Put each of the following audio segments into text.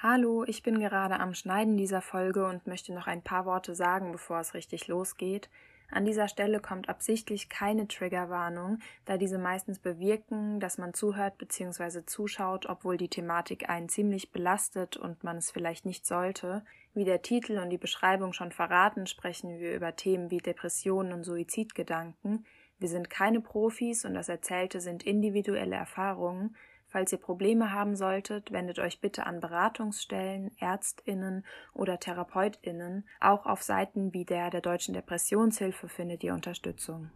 Hallo, ich bin gerade am Schneiden dieser Folge und möchte noch ein paar Worte sagen, bevor es richtig losgeht. An dieser Stelle kommt absichtlich keine Triggerwarnung, da diese meistens bewirken, dass man zuhört bzw. zuschaut, obwohl die Thematik einen ziemlich belastet und man es vielleicht nicht sollte. Wie der Titel und die Beschreibung schon verraten, sprechen wir über Themen wie Depressionen und Suizidgedanken. Wir sind keine Profis und das Erzählte sind individuelle Erfahrungen, Falls ihr Probleme haben solltet, wendet euch bitte an Beratungsstellen, Ärztinnen oder Therapeutinnen. Auch auf Seiten wie der der Deutschen Depressionshilfe findet ihr Unterstützung.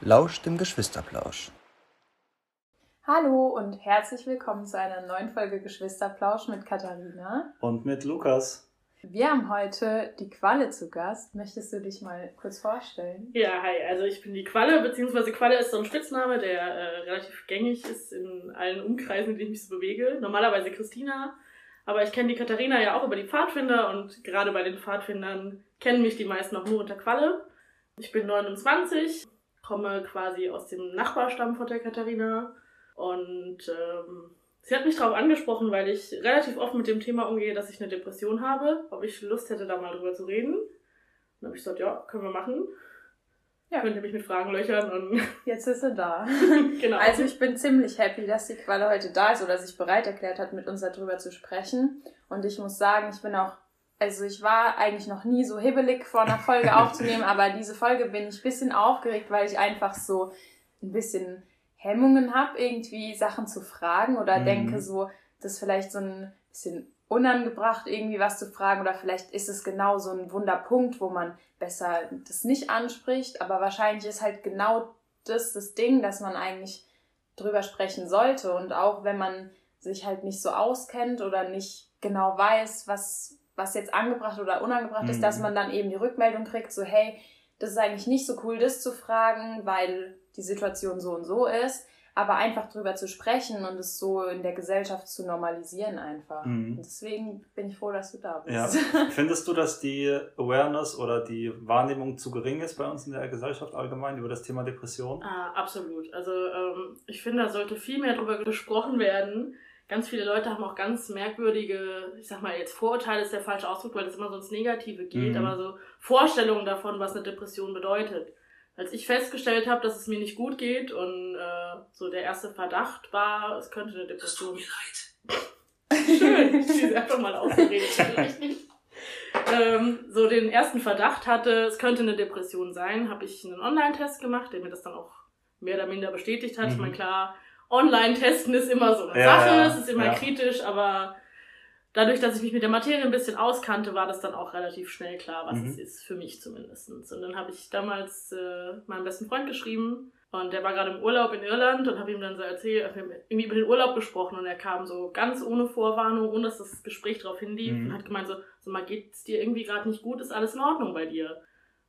Lauscht dem Geschwisterplausch. Hallo und herzlich willkommen zu einer neuen Folge Geschwisterplausch mit Katharina. Und mit Lukas. Wir haben heute die Qualle zu Gast. Möchtest du dich mal kurz vorstellen? Ja, hi. Also ich bin die Qualle, beziehungsweise Qualle ist so ein Spitzname, der äh, relativ gängig ist in allen Umkreisen, in denen ich mich so bewege. Normalerweise Christina, aber ich kenne die Katharina ja auch über die Pfadfinder und gerade bei den Pfadfindern kennen mich die meisten auch nur unter Qualle. Ich bin 29, komme quasi aus dem Nachbarstamm von der Katharina und ähm, Sie hat mich darauf angesprochen, weil ich relativ oft mit dem Thema umgehe, dass ich eine Depression habe, ob ich Lust hätte, da mal drüber zu reden. Dann habe ich gesagt, ja, können wir machen. Ja. Könnt ihr mich mit Fragen löchern und. Jetzt ist sie da. genau. Also ich bin ziemlich happy, dass die Qualle heute da ist oder sich bereit erklärt hat, mit uns darüber zu sprechen. Und ich muss sagen, ich bin auch, also ich war eigentlich noch nie so hibbelig vor einer Folge aufzunehmen, aber diese Folge bin ich ein bisschen aufgeregt, weil ich einfach so ein bisschen Hemmungen habe, irgendwie Sachen zu fragen oder mhm. denke so, das ist vielleicht so ein bisschen unangebracht, irgendwie was zu fragen oder vielleicht ist es genau so ein Wunderpunkt, wo man besser das nicht anspricht, aber wahrscheinlich ist halt genau das das Ding, dass man eigentlich drüber sprechen sollte und auch wenn man sich halt nicht so auskennt oder nicht genau weiß, was, was jetzt angebracht oder unangebracht mhm. ist, dass mhm. man dann eben die Rückmeldung kriegt, so hey, das ist eigentlich nicht so cool, das zu fragen, weil die Situation so und so ist, aber einfach drüber zu sprechen und es so in der Gesellschaft zu normalisieren einfach. Mhm. deswegen bin ich froh, dass du da bist. Ja. Findest du, dass die Awareness oder die Wahrnehmung zu gering ist bei uns in der Gesellschaft allgemein über das Thema Depression? Ah, absolut. Also ähm, ich finde, da sollte viel mehr drüber gesprochen werden. Ganz viele Leute haben auch ganz merkwürdige, ich sag mal jetzt Vorurteile ist der falsche Ausdruck, weil das immer so ins Negative geht, mhm. aber so Vorstellungen davon, was eine Depression bedeutet als ich festgestellt habe, dass es mir nicht gut geht und äh, so der erste Verdacht war, es könnte eine Depression. Schön, ich bin einfach mal ausgeredet, vielleicht nicht. Ähm, so den ersten Verdacht hatte, es könnte eine Depression sein, habe ich einen Online-Test gemacht, der mir das dann auch mehr oder minder bestätigt hat. Mhm. Ich meine, klar, Online-Testen ist immer so eine ja, Sache, ja, es ist immer ja. kritisch, aber dadurch, dass ich mich mit der Materie ein bisschen auskannte, war das dann auch relativ schnell klar, was mhm. es ist, für mich zumindest. Und dann habe ich damals äh, meinem besten Freund geschrieben und der war gerade im Urlaub in Irland und habe ihm dann so erzählt, haben irgendwie über den Urlaub gesprochen und er kam so ganz ohne Vorwarnung, ohne dass das Gespräch darauf hinlief mhm. und hat gemeint so, so mal geht's dir irgendwie gerade nicht gut, ist alles in Ordnung bei dir?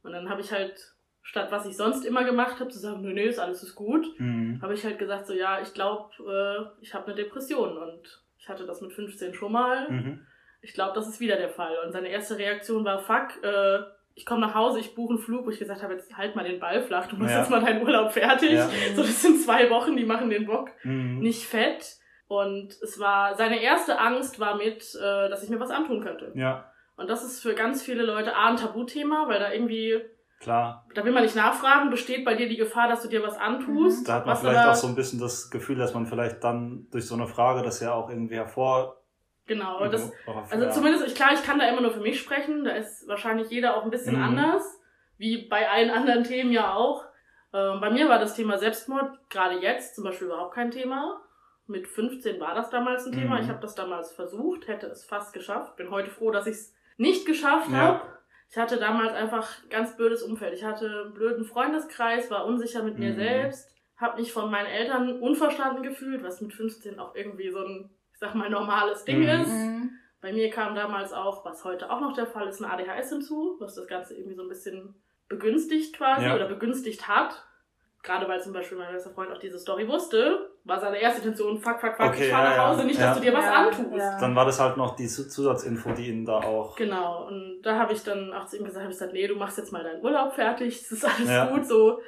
Und dann habe ich halt statt was ich sonst immer gemacht habe, zu sagen, nö, nee, ist alles ist gut, mhm. habe ich halt gesagt so, ja, ich glaube, äh, ich habe eine Depression und ich hatte das mit 15 schon mal. Mhm. Ich glaube, das ist wieder der Fall. Und seine erste Reaktion war, fuck, äh, ich komme nach Hause, ich buche einen Flug, wo ich gesagt habe, jetzt halt mal den Ball flach, du machst ja. jetzt mal deinen Urlaub fertig. Ja. So, das sind zwei Wochen, die machen den Bock mhm. nicht fett. Und es war, seine erste Angst war mit, äh, dass ich mir was antun könnte. Ja. Und das ist für ganz viele Leute A, ein Tabuthema, weil da irgendwie Klar. Da will man nicht nachfragen, besteht bei dir die Gefahr, dass du dir was antust. Da hat man vielleicht auch so ein bisschen das Gefühl, dass man vielleicht dann durch so eine Frage das ja auch irgendwie hervor. Genau, das, also ja. zumindest, klar, ich kann da immer nur für mich sprechen, da ist wahrscheinlich jeder auch ein bisschen mhm. anders, wie bei allen anderen Themen ja auch. Ähm, bei mir war das Thema Selbstmord gerade jetzt zum Beispiel überhaupt kein Thema. Mit 15 war das damals ein Thema. Mhm. Ich habe das damals versucht, hätte es fast geschafft. Bin heute froh, dass ich es nicht geschafft ja. habe ich hatte damals einfach ganz blödes Umfeld. Ich hatte einen blöden Freundeskreis, war unsicher mit mir mhm. selbst, habe mich von meinen Eltern unverstanden gefühlt, was mit 15 auch irgendwie so ein, ich sag mal, normales Ding mhm. ist. Mhm. Bei mir kam damals auch, was heute auch noch der Fall ist, ein ADHS hinzu, was das Ganze irgendwie so ein bisschen begünstigt quasi ja. oder begünstigt hat. Gerade weil zum Beispiel mein bester Freund auch diese Story wusste. War seine erste Intention, fuck, fuck, fuck, okay, ich fahr ja, nach Hause, nicht, dass du dir was antust. Dann war das halt noch die Zusatzinfo, die ihn da auch... Genau, und da habe ich dann auch zu ihm gesagt, hab ich gesagt, nee, du machst jetzt mal deinen Urlaub fertig, es ist alles gut, so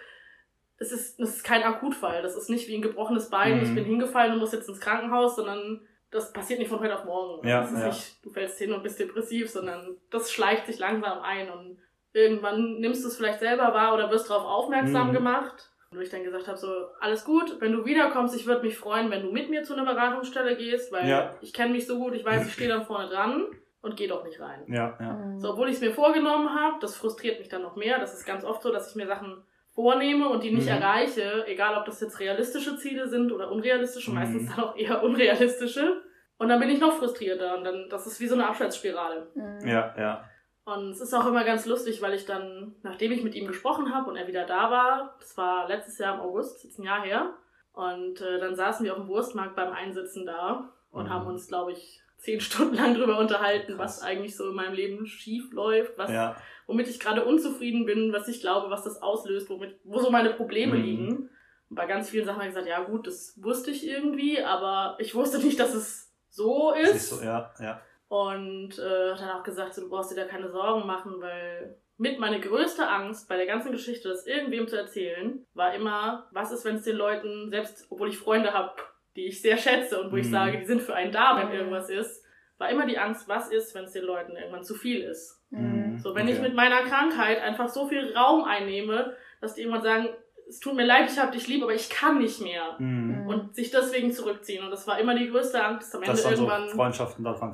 es ist, das ist kein Akutfall. Das ist nicht wie ein gebrochenes Bein, mhm. ich bin hingefallen und muss jetzt ins Krankenhaus, sondern das passiert nicht von heute auf morgen. Ja, das ist ja. nicht, du fällst hin und bist depressiv, sondern das schleicht sich langsam ein und irgendwann nimmst du es vielleicht selber wahr oder wirst darauf aufmerksam mhm. gemacht. Und ich dann gesagt habe, so, alles gut, wenn du wiederkommst, ich würde mich freuen, wenn du mit mir zu einer Beratungsstelle gehst, weil ja. ich kenne mich so gut, ich weiß, ich stehe dann vorne dran und gehe doch nicht rein. Ja, ja. Mhm. So, obwohl ich es mir vorgenommen habe, das frustriert mich dann noch mehr. Das ist ganz oft so, dass ich mir Sachen vornehme und die nicht mhm. erreiche, egal ob das jetzt realistische Ziele sind oder unrealistische, mhm. meistens dann auch eher unrealistische. Und dann bin ich noch frustrierter und dann, das ist wie so eine Abschaltspirale. Mhm. Ja, ja. Und es ist auch immer ganz lustig, weil ich dann, nachdem ich mit ihm gesprochen habe und er wieder da war, das war letztes Jahr im August, jetzt ein Jahr her, und äh, dann saßen wir auf dem Wurstmarkt beim Einsitzen da und mhm. haben uns, glaube ich, zehn Stunden lang drüber unterhalten, Krass. was eigentlich so in meinem Leben schief läuft, was, ja. womit ich gerade unzufrieden bin, was ich glaube, was das auslöst, womit, wo so meine Probleme mhm. liegen. Und bei ganz vielen Sachen habe ich gesagt, ja gut, das wusste ich irgendwie, aber ich wusste nicht, dass es so ist. So, ja, ja. Und äh, hat dann auch gesagt, so, du brauchst dir da keine Sorgen machen, weil mit meine größte Angst bei der ganzen Geschichte, das irgendwem zu erzählen, war immer, was ist, wenn es den Leuten, selbst obwohl ich Freunde habe, die ich sehr schätze und wo mhm. ich sage, die sind für einen da, wenn irgendwas ist, war immer die Angst, was ist, wenn es den Leuten irgendwann zu viel ist. Mhm. So, wenn okay. ich mit meiner Krankheit einfach so viel Raum einnehme, dass die irgendwann sagen, es tut mir leid, ich habe dich lieb, aber ich kann nicht mehr. Mhm. Und sich deswegen zurückziehen. Und das war immer die größte Angst, am Ende irgendwann so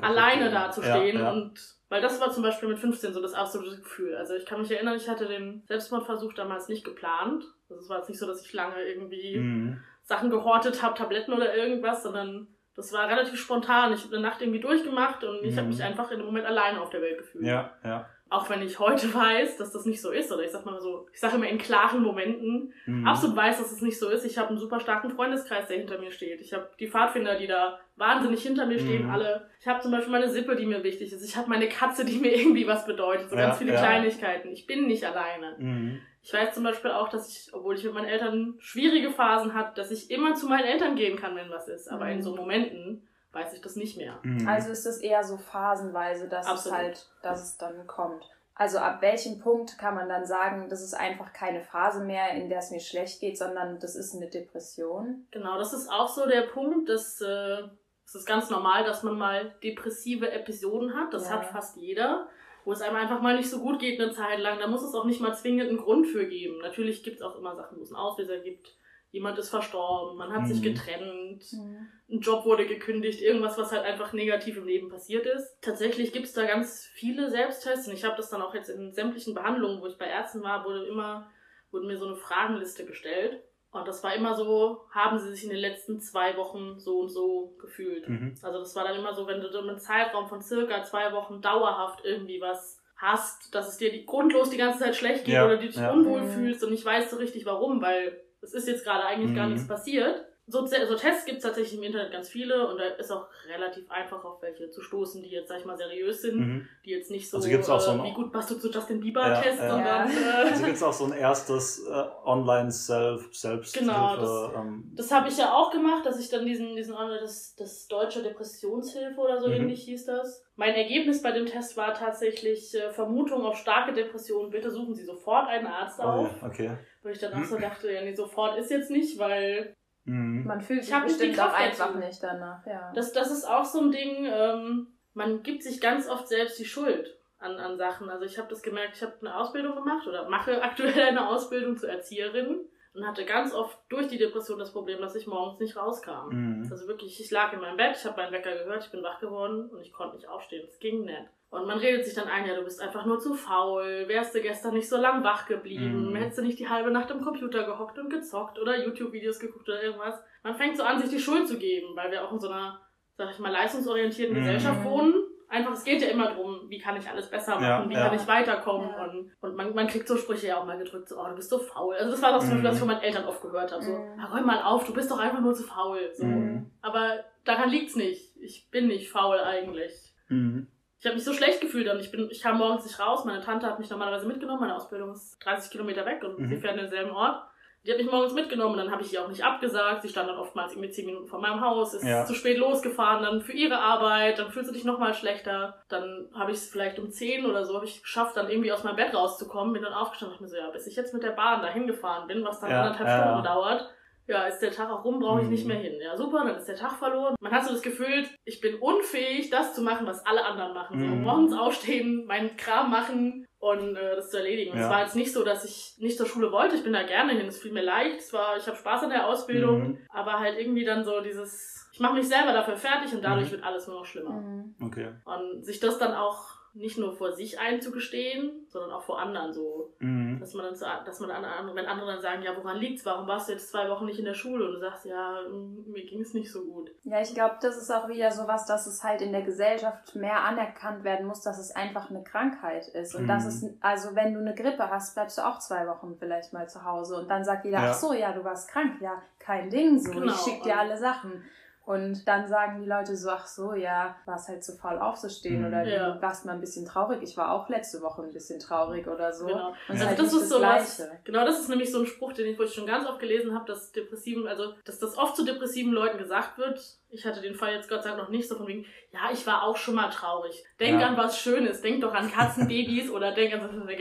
alleine dazustehen. Ja, ja. Und weil das war zum Beispiel mit 15 so das absolute Gefühl. Also ich kann mich erinnern, ich hatte den Selbstmordversuch damals nicht geplant. Also es war jetzt nicht so, dass ich lange irgendwie mhm. Sachen gehortet habe, Tabletten oder irgendwas, sondern das war relativ spontan. Ich habe eine Nacht irgendwie durchgemacht und ich mhm. habe mich einfach in dem Moment alleine auf der Welt gefühlt. Ja, ja. Auch wenn ich heute weiß, dass das nicht so ist, oder ich sag mal so, ich sage immer in klaren Momenten, mhm. absolut weiß, dass es nicht so ist. Ich habe einen super starken Freundeskreis, der hinter mir steht. Ich habe die Pfadfinder, die da wahnsinnig hinter mir stehen, mhm. alle. Ich habe zum Beispiel meine Sippe, die mir wichtig ist. Ich habe meine Katze, die mir irgendwie was bedeutet. So ja, ganz viele ja. Kleinigkeiten. Ich bin nicht alleine. Mhm. Ich weiß zum Beispiel auch, dass ich, obwohl ich mit meinen Eltern schwierige Phasen hatte, dass ich immer zu meinen Eltern gehen kann, wenn was ist. Aber mhm. in so Momenten weiß ich das nicht mehr. Mhm. Also ist es eher so phasenweise, dass Absolut. es halt, dass es dann kommt. Also ab welchem Punkt kann man dann sagen, das ist einfach keine Phase mehr, in der es mir schlecht geht, sondern das ist eine Depression? Genau, das ist auch so der Punkt, dass äh, es ist ganz normal, dass man mal depressive Episoden hat. Das ja. hat fast jeder wo es einem einfach mal nicht so gut geht eine Zeit lang, da muss es auch nicht mal zwingend einen Grund für geben. Natürlich gibt es auch immer Sachen, wo es einen Auslöser gibt. Jemand ist verstorben, man hat mhm. sich getrennt, mhm. ein Job wurde gekündigt, irgendwas, was halt einfach negativ im Leben passiert ist. Tatsächlich gibt es da ganz viele Selbsttests und ich habe das dann auch jetzt in sämtlichen Behandlungen, wo ich bei Ärzten war, wurde immer, wurde mir so eine Fragenliste gestellt. Und das war immer so, haben sie sich in den letzten zwei Wochen so und so gefühlt. Mhm. Also das war dann immer so, wenn du im Zeitraum von circa zwei Wochen dauerhaft irgendwie was hast, dass es dir die, grundlos die ganze Zeit schlecht geht ja, oder du dich ja. unwohl mhm. fühlst und nicht weißt so richtig warum, weil es ist jetzt gerade eigentlich mhm. gar nichts passiert, so, so Tests gibt es tatsächlich im Internet ganz viele und da ist auch relativ einfach auf welche zu stoßen, die jetzt, sag ich mal, seriös sind, mhm. die jetzt nicht so, also gibt's auch so äh, wie gut passt du zu Justin Bieber-Test, ja, ja. sondern. Äh, also gibt es auch so ein erstes äh, Online-Self-Selbsthilfe. Genau, das, ähm, das habe ich ja auch gemacht, dass ich dann diesen, diesen Online, das, das deutsche Depressionshilfe oder so mhm. ähnlich hieß das. Mein Ergebnis bei dem Test war tatsächlich äh, Vermutung auf starke Depressionen. Bitte suchen Sie sofort einen Arzt oh, auf. Okay. Wo ich dann auch so dachte, ja, nee, sofort ist jetzt nicht, weil Mhm. Man fühlt sich bestimmt auch einfach nicht danach, ja. Das, das ist auch so ein Ding, ähm, man gibt sich ganz oft selbst die Schuld an, an Sachen. Also ich habe das gemerkt, ich habe eine Ausbildung gemacht oder mache aktuell eine Ausbildung zur Erzieherin und hatte ganz oft durch die Depression das Problem, dass ich morgens nicht rauskam. Mhm. Also wirklich, ich lag in meinem Bett, ich habe meinen Wecker gehört, ich bin wach geworden und ich konnte nicht aufstehen. Es ging nicht. Und man redet sich dann ein, ja, du bist einfach nur zu faul, wärst du gestern nicht so lang wach geblieben, mm. hättest du nicht die halbe Nacht im Computer gehockt und gezockt oder YouTube-Videos geguckt oder irgendwas. Man fängt so an, sich die Schuld zu geben, weil wir auch in so einer, sag ich mal, leistungsorientierten mm. Gesellschaft wohnen. Einfach, es geht ja immer darum, wie kann ich alles besser machen, ja, wie ja. kann ich weiterkommen. Ja. Und, und man, man kriegt so Sprüche ja auch mal gedrückt, so, oh, du bist so faul. Also das war das, mm. was ich von meinen Eltern oft gehört habe. So, mm. räum mal auf, du bist doch einfach nur zu faul. So. Mm. Aber daran liegt's nicht. Ich bin nicht faul eigentlich. Mm ich habe mich so schlecht gefühlt und ich bin, ich kam morgens nicht raus. Meine Tante hat mich normalerweise mitgenommen. Meine Ausbildung ist 30 Kilometer weg und mhm. wir fähren in denselben Ort. Die hat mich morgens mitgenommen, dann habe ich ihr auch nicht abgesagt. Sie stand dann oftmals irgendwie zehn Minuten vor meinem Haus, ist ja. zu spät losgefahren, dann für ihre Arbeit, dann fühlst du dich nochmal schlechter. Dann habe ich es vielleicht um zehn oder so, habe ich geschafft, dann irgendwie aus meinem Bett rauszukommen, bin dann aufgestanden und mir so, ja, bis ich jetzt mit der Bahn dahin gefahren bin, was dann ja, anderthalb ja, Stunden dauert, ja, ist der Tag auch rum, brauche ich nicht mhm. mehr hin. Ja, super, dann ist der Tag verloren. Man hat so das Gefühl, ich bin unfähig, das zu machen, was alle anderen machen. So, mhm. morgens aufstehen, meinen Kram machen und äh, das zu erledigen. Ja. Es war jetzt nicht so, dass ich nicht zur Schule wollte. Ich bin da gerne hin. Es fiel mir leicht. Es war, ich habe Spaß an der Ausbildung, mhm. aber halt irgendwie dann so dieses, ich mache mich selber dafür fertig und dadurch mhm. wird alles nur noch schlimmer. Mhm. Okay. Und sich das dann auch nicht nur vor sich einzugestehen, sondern auch vor anderen so. Mhm. Dass man dann, so, dass man an, wenn andere dann sagen, ja, woran liegt's? Warum warst du jetzt zwei Wochen nicht in der Schule? Und du sagst, ja, mir ging es nicht so gut. Ja, ich glaube, das ist auch wieder sowas, dass es halt in der Gesellschaft mehr anerkannt werden muss, dass es einfach eine Krankheit ist. Und mhm. dass es, also wenn du eine Grippe hast, bleibst du auch zwei Wochen vielleicht mal zu Hause. Und dann sagt jeder, ja. ach so, ja, du warst krank. Ja, kein Ding so. Genau. Ich schick dir alle Sachen. Und dann sagen die Leute so, ach so, ja, warst halt zu faul aufzustehen mhm. oder ja. du warst mal ein bisschen traurig. Ich war auch letzte Woche ein bisschen traurig oder so. Genau. Und also halt das ist so was, genau, das ist nämlich so ein Spruch, den ich, wo ich schon ganz oft gelesen habe, dass depressiven, also, dass das oft zu depressiven Leuten gesagt wird. Ich hatte den Fall jetzt Gott sei Dank noch nicht so von wegen, ja, ich war auch schon mal traurig. Denk ja. an was Schönes, denk doch an Katzenbabys oder denk an so,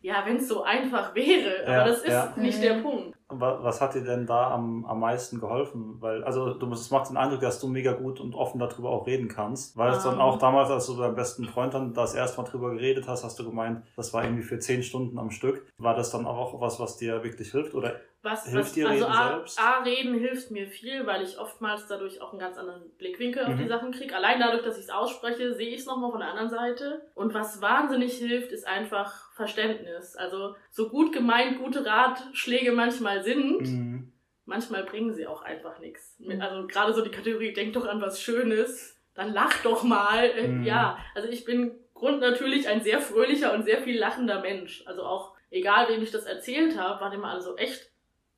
ja, wenn es so einfach wäre, aber das ist ja. nicht der Punkt. Was hat dir denn da am, am meisten geholfen? Weil, also du es macht den Eindruck, dass du mega gut und offen darüber auch reden kannst. Weil um. es dann auch ähm. damals, als du deinem besten Freund dann das erste Mal drüber geredet hast, hast du gemeint, das war irgendwie für zehn Stunden am Stück. War das dann auch was, was dir wirklich hilft? Oder was, hilft was, dir also reden A, selbst? A, reden hilft mir viel, weil ich oftmals dadurch auch einen ganz anderen Blickwinkel mhm. auf die mhm. Sachen kriege. Allein dadurch, dass ich es ausspreche, sehe ich es nochmal von der anderen Seite. Und was wahnsinnig hilft, ist einfach Verständnis. Also so gut gemeint gute Ratschläge manchmal sind, mhm. manchmal bringen sie auch einfach nichts. Mhm. Also gerade so die Kategorie, denk doch an was Schönes, dann lach doch mal. Äh, mhm. Ja, also ich bin Grund natürlich ein sehr fröhlicher und sehr viel lachender Mensch. Also auch egal, wem ich das erzählt habe, waren immer alle so echt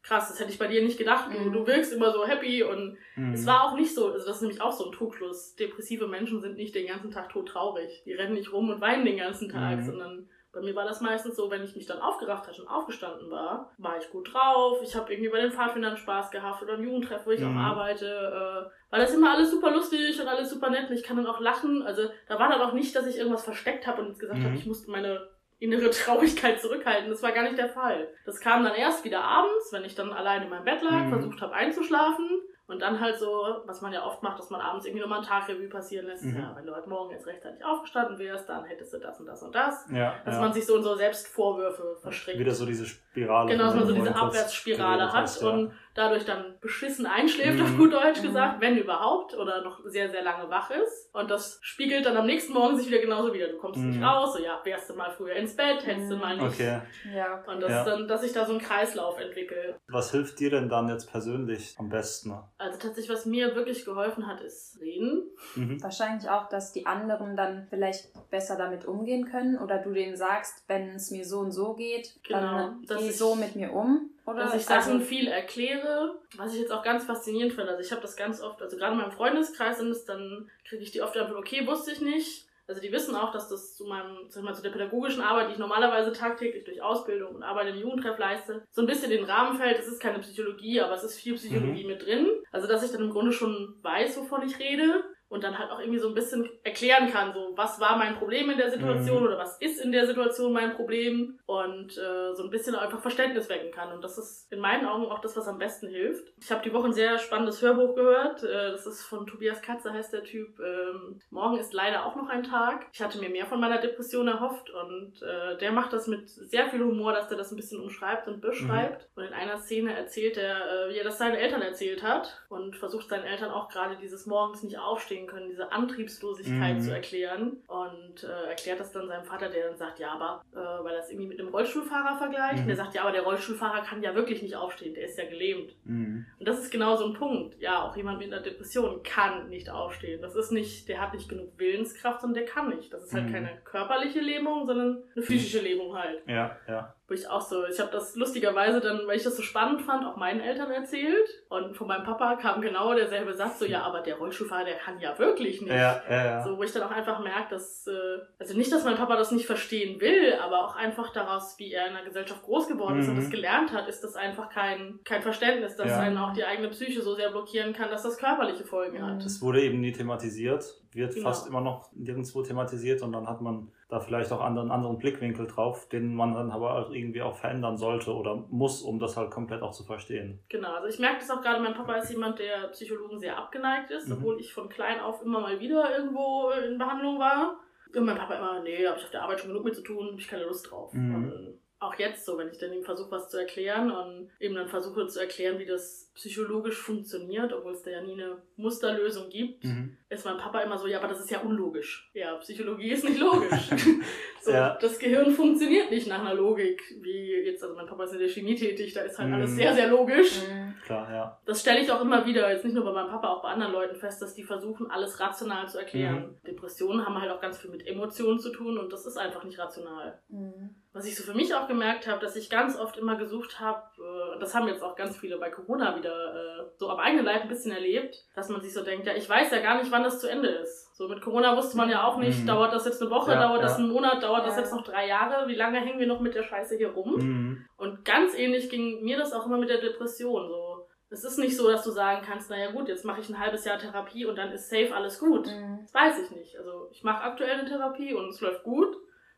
krass, das hätte ich bei dir nicht gedacht. Du, mhm. du wirkst immer so happy und mhm. es war auch nicht so, also das ist nämlich auch so ein Trugschluss. Depressive Menschen sind nicht den ganzen Tag tot traurig. Die rennen nicht rum und weinen den ganzen Tag, mhm. sondern bei mir war das meistens so, wenn ich mich dann aufgerafft hatte und aufgestanden war, war ich gut drauf. Ich habe irgendwie bei den Pfadfindern Spaß gehabt oder im Jugendtreff, wo ich mhm. auch arbeite. Äh, war das immer alles super lustig und alles super nett und ich kann dann auch lachen. Also da war dann auch nicht, dass ich irgendwas versteckt habe und gesagt mhm. habe, ich musste meine innere Traurigkeit zurückhalten. Das war gar nicht der Fall. Das kam dann erst wieder abends, wenn ich dann alleine in meinem Bett lag, mhm. versucht habe einzuschlafen und dann halt so, was man ja oft macht, dass man abends irgendwie nochmal ein Tagrevue passieren lässt. Mhm. Ja, wenn du heute Morgen jetzt rechtzeitig aufgestanden wärst, dann hättest du das und das und das. Ja, dass ja. man sich so in so Selbstvorwürfe verstrickt. Wieder so diese Spirale. Genau, dass man so diese Abwärtsspirale hat ja. und dadurch dann beschissen einschläft, mhm. auf gut Deutsch mhm. gesagt, wenn überhaupt, oder noch sehr, sehr lange wach ist. Und das spiegelt dann am nächsten Morgen sich wieder genauso wieder. Du kommst mhm. nicht raus, so ja, wärst du mal früher ins Bett, hättest du mal nicht. Okay. Ja, okay. Und das ja. dann, dass ich da so einen Kreislauf entwickle. Was hilft dir denn dann jetzt persönlich am besten? Also tatsächlich, was mir wirklich geholfen hat, ist reden. Mhm. Wahrscheinlich auch, dass die anderen dann vielleicht besser damit umgehen können oder du denen sagst, wenn es mir so und so geht, genau, dann geh so mit mir um. Oder dass ich Sachen also, viel erkläre, was ich jetzt auch ganz faszinierend finde. Also ich habe das ganz oft, also gerade in meinem Freundeskreis sind es, dann kriege ich die oft einfach, okay, wusste ich nicht. Also die wissen auch, dass das zu meinem, sag mal, zu der pädagogischen Arbeit, die ich normalerweise tagtäglich durch Ausbildung und Arbeit im Jugendtreff leiste, so ein bisschen den Rahmen fällt. Es ist keine Psychologie, aber es ist viel Psychologie mhm. mit drin. Also dass ich dann im Grunde schon weiß, wovon ich rede und dann halt auch irgendwie so ein bisschen erklären kann, so was war mein Problem in der Situation mhm. oder was ist in der Situation mein Problem und äh, so ein bisschen einfach Verständnis wecken kann. Und das ist in meinen Augen auch das, was am besten hilft. Ich habe die Woche ein sehr spannendes Hörbuch gehört. Äh, das ist von Tobias Katze, heißt der Typ. Ähm, Morgen ist leider auch noch ein Tag. Ich hatte mir mehr von meiner Depression erhofft und äh, der macht das mit sehr viel Humor, dass der das ein bisschen umschreibt und beschreibt. Mhm. Und in einer Szene erzählt er, äh, wie er das seinen Eltern erzählt hat und versucht seinen Eltern auch gerade dieses Morgens nicht aufstehen verstehen können, diese Antriebslosigkeit mhm. zu erklären. Und äh, erklärt das dann seinem Vater, der dann sagt, ja, aber, äh, weil es irgendwie mit einem Rollstuhlfahrer vergleicht. Mhm. Und der sagt, ja, aber der Rollstuhlfahrer kann ja wirklich nicht aufstehen, der ist ja gelähmt. Mhm. Und das ist genau so ein Punkt. Ja, auch jemand mit einer Depression kann nicht aufstehen. Das ist nicht, der hat nicht genug Willenskraft, sondern der kann nicht. Das ist halt mhm. keine körperliche Lähmung, sondern eine physische Lähmung halt. Ja, ja. Wo ich auch so, ich habe das lustigerweise dann, weil ich das so spannend fand, auch meinen Eltern erzählt. Und von meinem Papa kam genau derselbe Satz, so, ja, aber der Rollstuhlfahrer, der kann ja wirklich nicht. Ja, ja, ja. So, wo ich dann auch einfach merke, dass, äh, also nicht, dass mein Papa das nicht verstehen will, aber auch einfach daraus, wie er in der Gesellschaft groß geworden ist und das Mhm. gelernt hat, ist das einfach kein, kein Verständnis, dass Ja. einen auch die eigene Psyche so sehr blockieren kann, dass das körperliche Folgen hat. Das wurde eben nie thematisiert, wird Genau. fast immer noch nirgendwo thematisiert und dann hat man da vielleicht auch anderen, anderen Blickwinkel drauf, den man dann aber auch irgendwie auch verändern sollte oder muss, um das halt komplett auch zu verstehen. Genau, also ich merke das auch gerade, mein Papa ist jemand, der Psychologen sehr abgeneigt ist, Mhm. obwohl ich von klein auf immer mal wieder irgendwo in Behandlung war. Und mein Papa immer, nee, habe ich auf der Arbeit schon genug mit zu tun, habe ich keine Lust drauf. Mhm. Und auch jetzt so, wenn ich dann ihm versuche, was zu erklären und eben dann versuche zu erklären, wie das psychologisch funktioniert, obwohl es da ja nie eine Musterlösung gibt, Mhm. ist mein Papa immer so, ja, aber das ist ja unlogisch. Ja, Psychologie ist nicht logisch. so, Ja. Das Gehirn funktioniert nicht nach einer Logik, wie jetzt, also mein Papa ist in der Chemie tätig, da ist halt Mhm. alles sehr, sehr logisch. Mhm. Klar, ja. Das stelle ich auch immer wieder, jetzt nicht nur bei meinem Papa, auch bei anderen Leuten fest, dass die versuchen, alles rational zu erklären. Depressionen haben halt auch ganz viel mit Emotionen zu tun und das ist einfach nicht rational. Was ich so für mich auch gemerkt habe, dass ich ganz oft immer gesucht habe, äh, und das haben jetzt auch ganz viele bei Corona wieder äh, so am eigenen Leib ein bisschen erlebt, dass man sich so denkt, ja, ich weiß ja gar nicht, wann das zu Ende ist. So mit Corona wusste man ja auch nicht, Mhm. dauert das jetzt eine Woche, Ja, dauert das ja. einen Monat, dauert das Ja. jetzt noch drei Jahre, wie lange hängen wir noch mit der Scheiße hier rum? Mhm. Und ganz ähnlich ging mir das auch immer mit der Depression so. Es ist nicht so, dass du sagen kannst, naja gut, jetzt mache ich ein halbes Jahr Therapie und dann ist safe alles gut. Mhm. Das weiß ich nicht. Also ich mache aktuell eine Therapie und es läuft gut.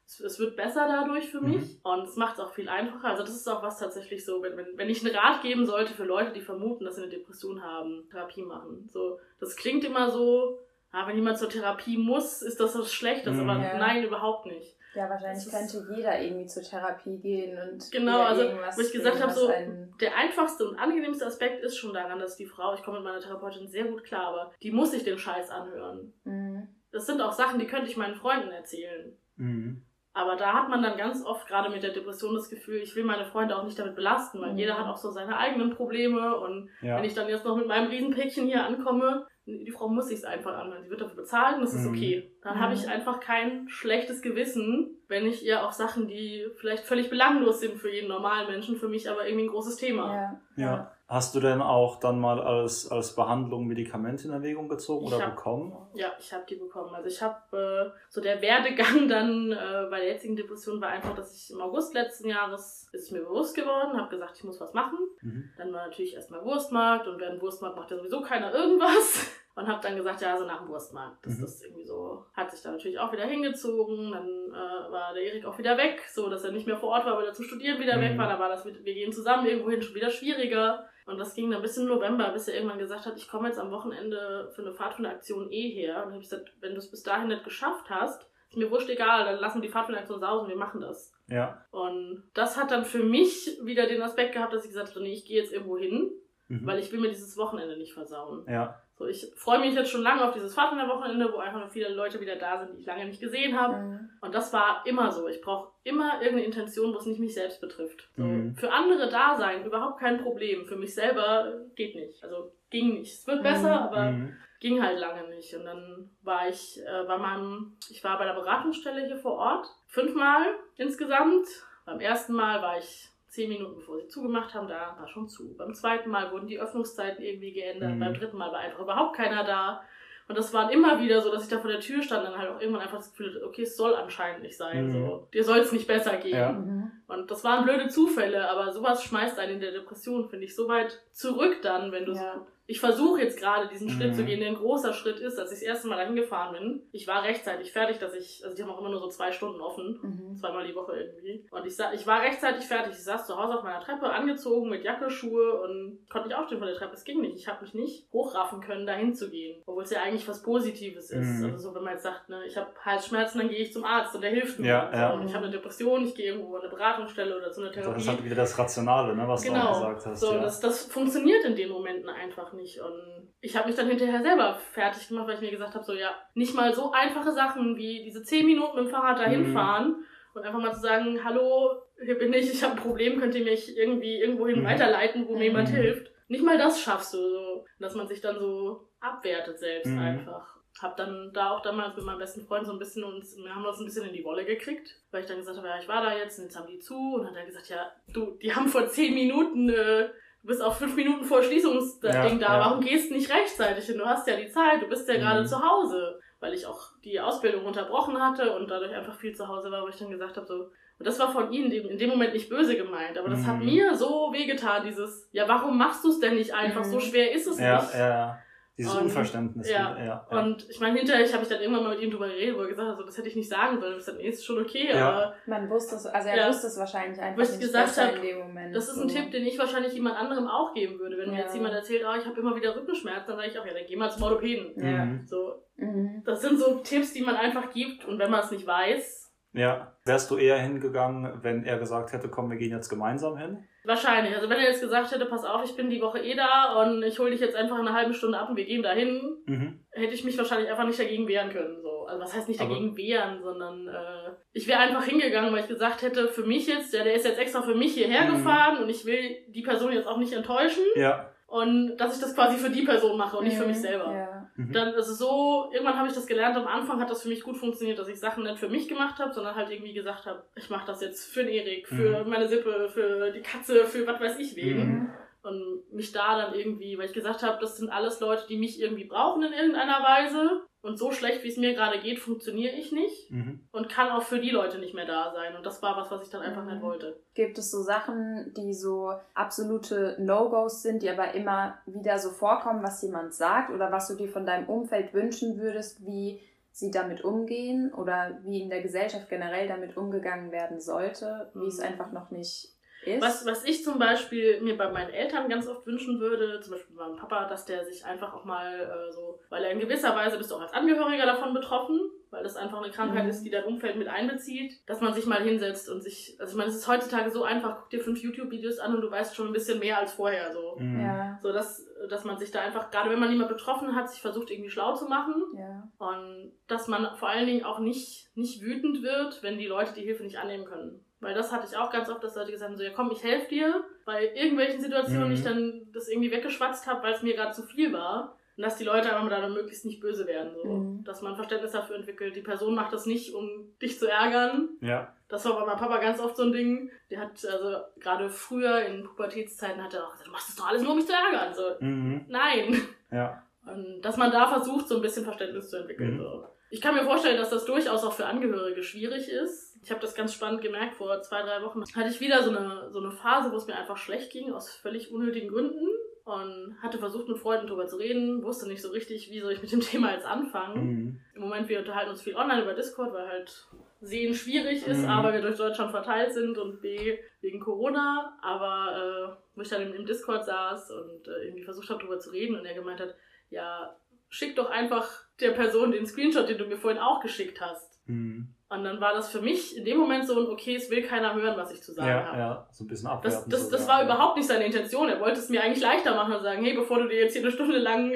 Es, es wird besser dadurch für Mhm. mich und es macht es auch viel einfacher. Also das ist auch was tatsächlich so, wenn, wenn, wenn ich einen Rat geben sollte für Leute, die vermuten, dass sie eine Depression haben, Therapie machen. So, das klingt immer so, ah, wenn jemand zur Therapie muss, ist das was Schlechtes, Mhm. aber Ja. nein, überhaupt nicht. Ja, wahrscheinlich ist- könnte jeder irgendwie zur Therapie gehen und Genau, also, wo ich gesagt habe, so, der einfachste und angenehmste Aspekt ist schon daran, dass die Frau, ich komme mit meiner Therapeutin sehr gut klar, aber die muss sich den Scheiß anhören. Mhm. Das sind auch Sachen, die könnte ich meinen Freunden erzählen. Mhm. Aber da hat man dann ganz oft, gerade mit der Depression, das Gefühl, ich will meine Freunde auch nicht damit belasten, weil Mhm. jeder hat auch so seine eigenen Probleme und Ja. wenn ich dann jetzt noch mit meinem Riesenpäckchen hier ankomme, die Frau muss sich's einfach anhören. Sie wird dafür bezahlt und das ist Mhm. okay. Dann Mhm. habe ich einfach kein schlechtes Gewissen, wenn ich ihr auch Sachen, die vielleicht völlig belanglos sind für jeden normalen Menschen, für mich aber irgendwie ein großes Thema. Ja. Ja. Hast du denn auch dann mal als, als Behandlung Medikamente in Erwägung gezogen Ich oder hab- bekommen? Ja, ich habe die bekommen. Also ich habe äh, so der Werdegang dann äh, bei der jetzigen Depression war einfach, dass ich im August letzten Jahres ist mir bewusst geworden, habe gesagt, ich muss was machen. Mhm. Dann war natürlich erstmal Wurstmarkt und während Wurstmarkt macht ja sowieso keiner irgendwas. Und habe dann gesagt, ja, so nach dem Wurstmarkt. Das Mhm. ist irgendwie so, hat sich dann natürlich auch wieder hingezogen. Dann äh, war der Erik auch wieder weg, so dass er nicht mehr vor Ort war, weil er zum Studieren wieder Mhm. weg war. Da war das, mit- wir gehen zusammen irgendwo hin, schon wieder schwieriger. Und das ging dann bis im November, bis er irgendwann gesagt hat, ich komme jetzt am Wochenende für eine Pfadfinderaktion eh her. Und dann habe ich gesagt, wenn du es bis dahin nicht geschafft hast, ist mir wurscht egal, dann lassen wir die Pfadfinderaktion sausen, wir machen das. Ja. Und das hat dann für mich wieder den Aspekt gehabt, dass ich gesagt habe, nee, ich gehe jetzt irgendwo hin, Mhm. weil ich will mir dieses Wochenende nicht versauen. ja. So, ich freue mich jetzt schon lange auf dieses Pfadfinderwochenende, wo einfach noch viele Leute wieder da sind, die ich lange nicht gesehen habe. Mhm. Und das war immer so. Ich brauche immer irgendeine Intention, wo es nicht mich selbst betrifft. So, Mhm. Für andere da sein, überhaupt kein Problem. Für mich selber geht nicht. Also ging nicht. Es wird Mhm. besser, aber Mhm. ging halt lange nicht. Und dann war ich äh, bei meinem, ich war bei der Beratungsstelle hier vor Ort. Fünfmal insgesamt. Beim ersten Mal war ich zehn Minuten bevor sie zugemacht haben, da war schon zu. Beim zweiten Mal wurden die Öffnungszeiten irgendwie geändert. Mhm. Beim dritten Mal war einfach überhaupt keiner da. Und das war immer wieder so, dass ich da vor der Tür stand und dann halt auch irgendwann einfach das Gefühl hatte, okay, es soll anscheinend nicht sein. Mhm. So, dir soll es nicht besser gehen. Ja. Mhm. Und das waren blöde Zufälle, aber sowas schmeißt einen in der Depression, finde ich, so weit zurück dann, wenn du Ja. so. Ich versuche jetzt gerade diesen Schritt Mhm. zu gehen, der ein großer Schritt ist, als ich das erste Mal dahin gefahren bin. Ich war rechtzeitig fertig, dass ich, also die haben auch immer nur so zwei Stunden offen. Mhm. Zweimal die Woche irgendwie. Und ich, sa ich war rechtzeitig fertig. Ich saß zu Hause auf meiner Treppe, angezogen mit Jacke, Schuhe und konnte nicht aufstehen von der Treppe. Es ging nicht. Ich habe mich nicht hochraffen können, dahin zu gehen. Obwohl es ja eigentlich was Positives ist. Mhm. Also so, wenn man jetzt sagt, ne, ich habe Halsschmerzen, dann gehe ich zum Arzt und der hilft mir. Ja, so. ja. Und ich habe eine Depression, ich gehe irgendwo an eine Beratungsstelle oder zu einer Therapie. Das ist halt wieder das Rationale, ne, was du Genau, auch gesagt hast. so, ja. das, das funktioniert in den Momenten einfach nicht. Und ich habe mich dann hinterher selber fertig gemacht, weil ich mir gesagt habe, so ja, nicht mal so einfache Sachen wie diese 10 Minuten mit dem Fahrrad dahin Mhm. fahren und einfach mal zu sagen, hallo, hier bin ich, ich habe ein Problem, könnt ihr mich irgendwie irgendwohin Mhm. weiterleiten, wo mir jemand Mhm. hilft. Nicht mal das schaffst du, so, dass man sich dann so abwertet selbst Mhm. einfach. hab dann da auch damals mit meinem besten Freund so ein bisschen uns, wir haben uns ein bisschen in die Wolle gekriegt, weil ich dann gesagt habe, ja, ich war da jetzt und jetzt haben die zu und hat er gesagt, ja, du, die haben vor zehn Minuten, äh, bist auch fünf Minuten vor Schließungsding ja, da, ja. warum gehst du nicht rechtzeitig hin? Du hast ja die Zeit, du bist ja mhm. gerade zu Hause, weil ich auch die Ausbildung unterbrochen hatte und dadurch einfach viel zu Hause war, wo ich dann gesagt habe, so, und das war von ihnen in dem Moment nicht böse gemeint, aber das mhm. hat mir so wehgetan, dieses, ja, warum machst du es denn nicht einfach? Mhm. So schwer ist es ja, nicht. Ja, ja. Dieses und, Unverständnis. Ja. ja, ja. Und ich meine, hinterher habe ich dann irgendwann mal mit ihm drüber geredet, wo er gesagt hat, so, das hätte ich nicht sagen sollen. Gesagt, nee, ist schon okay, ja. aber. Man wusste es, also er ja. wusste es wahrscheinlich einfach nicht gesagt hab, in dem Moment. Das ist so. ein Tipp, den ich wahrscheinlich jemand anderem auch geben würde. Wenn mir jetzt jemand erzählt, oh, ich habe immer wieder Rückenschmerzen, dann sage ich auch, ja, dann geh mal zum Orthopäden. Ja. So. Mhm. Das sind so Tipps, die man einfach gibt und wenn man es nicht weiß, ja. Wärst du eher hingegangen, wenn er gesagt hätte, komm, wir gehen jetzt gemeinsam hin? Wahrscheinlich. Also wenn er jetzt gesagt hätte, pass auf, ich bin die Woche eh da und ich hole dich jetzt einfach eine halbe Stunde ab und wir gehen dahin, mhm. hätte ich mich wahrscheinlich einfach nicht dagegen wehren können. So. Also was heißt nicht dagegen Aber wehren, sondern äh, ich wäre einfach hingegangen, weil ich gesagt hätte, für mich jetzt, ja, der ist jetzt extra für mich hierher mhm. gefahren und ich will die Person jetzt auch nicht enttäuschen. Ja. Und dass ich das quasi für die Person mache und nicht für mich selber. Ja. Mhm. Dann ist es so, irgendwann habe ich das gelernt, am Anfang hat das für mich gut funktioniert, dass ich Sachen nicht für mich gemacht habe, sondern halt irgendwie gesagt habe, ich mache das jetzt für den Erik, für mhm. meine Sippe, für die Katze, für was weiß ich wen. Mhm. Und mich da dann irgendwie, weil ich gesagt habe, das sind alles Leute, die mich irgendwie brauchen in irgendeiner Weise. Und so schlecht, wie es mir gerade geht, funktioniere ich nicht mhm. und kann auch für die Leute nicht mehr da sein. Und das war was, was ich dann einfach mhm. nicht wollte. Gibt es so Sachen, die so absolute No-Gos sind, die aber immer wieder so vorkommen, was jemand sagt oder was du dir von deinem Umfeld wünschen würdest, wie sie damit umgehen oder wie in der Gesellschaft generell damit umgegangen werden sollte, wie mhm. es einfach noch nicht ist. Was, was ich zum Beispiel mir bei meinen Eltern ganz oft wünschen würde, zum Beispiel bei meinem Papa, dass der sich einfach auch mal äh, so, weil er in gewisser Weise bist du auch als Angehöriger davon betroffen, weil das einfach eine Krankheit mhm. ist, die dein Umfeld mit einbezieht, dass man sich mal hinsetzt und sich, also ich meine, es ist heutzutage so einfach, guck dir fünf YouTube-Videos an und du weißt schon ein bisschen mehr als vorher, so. Mhm. Ja. So, dass, dass man sich da einfach, gerade wenn man niemand betroffen hat, sich versucht irgendwie schlau zu machen. Ja. Und dass man vor allen Dingen auch nicht, nicht wütend wird, wenn die Leute die Hilfe nicht annehmen können. Weil das hatte ich auch ganz oft, dass Leute gesagt haben, so, ja komm, ich helfe dir, weil irgendwelchen Situationen mhm. ich dann das irgendwie weggeschwatzt habe, weil es mir gerade zu viel war. Und dass die Leute einfach dann möglichst nicht böse werden. So. Mhm. Dass man Verständnis dafür entwickelt. Die Person macht das nicht, um dich zu ärgern. Ja. Das war bei meinem Papa ganz oft so ein Ding. Der hat, also gerade früher in Pubertätszeiten hat er auch gesagt, du machst das doch alles nur, um mich zu ärgern. So, mhm. nein. Ja. Und dass man da versucht, so ein bisschen Verständnis zu entwickeln. Mhm. So. Ich kann mir vorstellen, dass das durchaus auch für Angehörige schwierig ist ich habe das ganz spannend gemerkt, vor zwei, drei Wochen hatte ich wieder so eine, so eine Phase, wo es mir einfach schlecht ging, aus völlig unnötigen Gründen. Und hatte versucht, mit Freunden drüber zu reden, wusste nicht so richtig, wie soll ich mit dem Thema jetzt anfangen. Mhm. Im Moment, wir unterhalten uns viel online über Discord, weil halt sehen schwierig ist, mhm. aber wir durch Deutschland verteilt sind und B wegen Corona. Aber äh, wo ich dann im, im Discord saß und äh, irgendwie versucht habe, drüber zu reden und er gemeint hat, ja, schick doch einfach der Person den Screenshot, den du mir vorhin auch geschickt hast. Mhm. Und dann war das für mich in dem Moment so ein, okay, es will keiner hören, was ich zu sagen ja, habe. Ja, so ein bisschen abwerten. Das, das, das war überhaupt nicht seine Intention. Er wollte es mir eigentlich leichter machen und sagen, hey, bevor du dir jetzt hier eine Stunde lang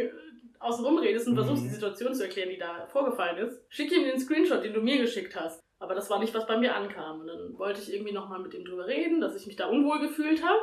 außen rum redest und mhm. versuchst, die Situation zu erklären, die da vorgefallen ist, schick ihm den Screenshot, den du mir geschickt hast. Aber das war nicht, was bei mir ankam. Und dann wollte ich irgendwie nochmal mit ihm drüber reden, dass ich mich da unwohl gefühlt habe.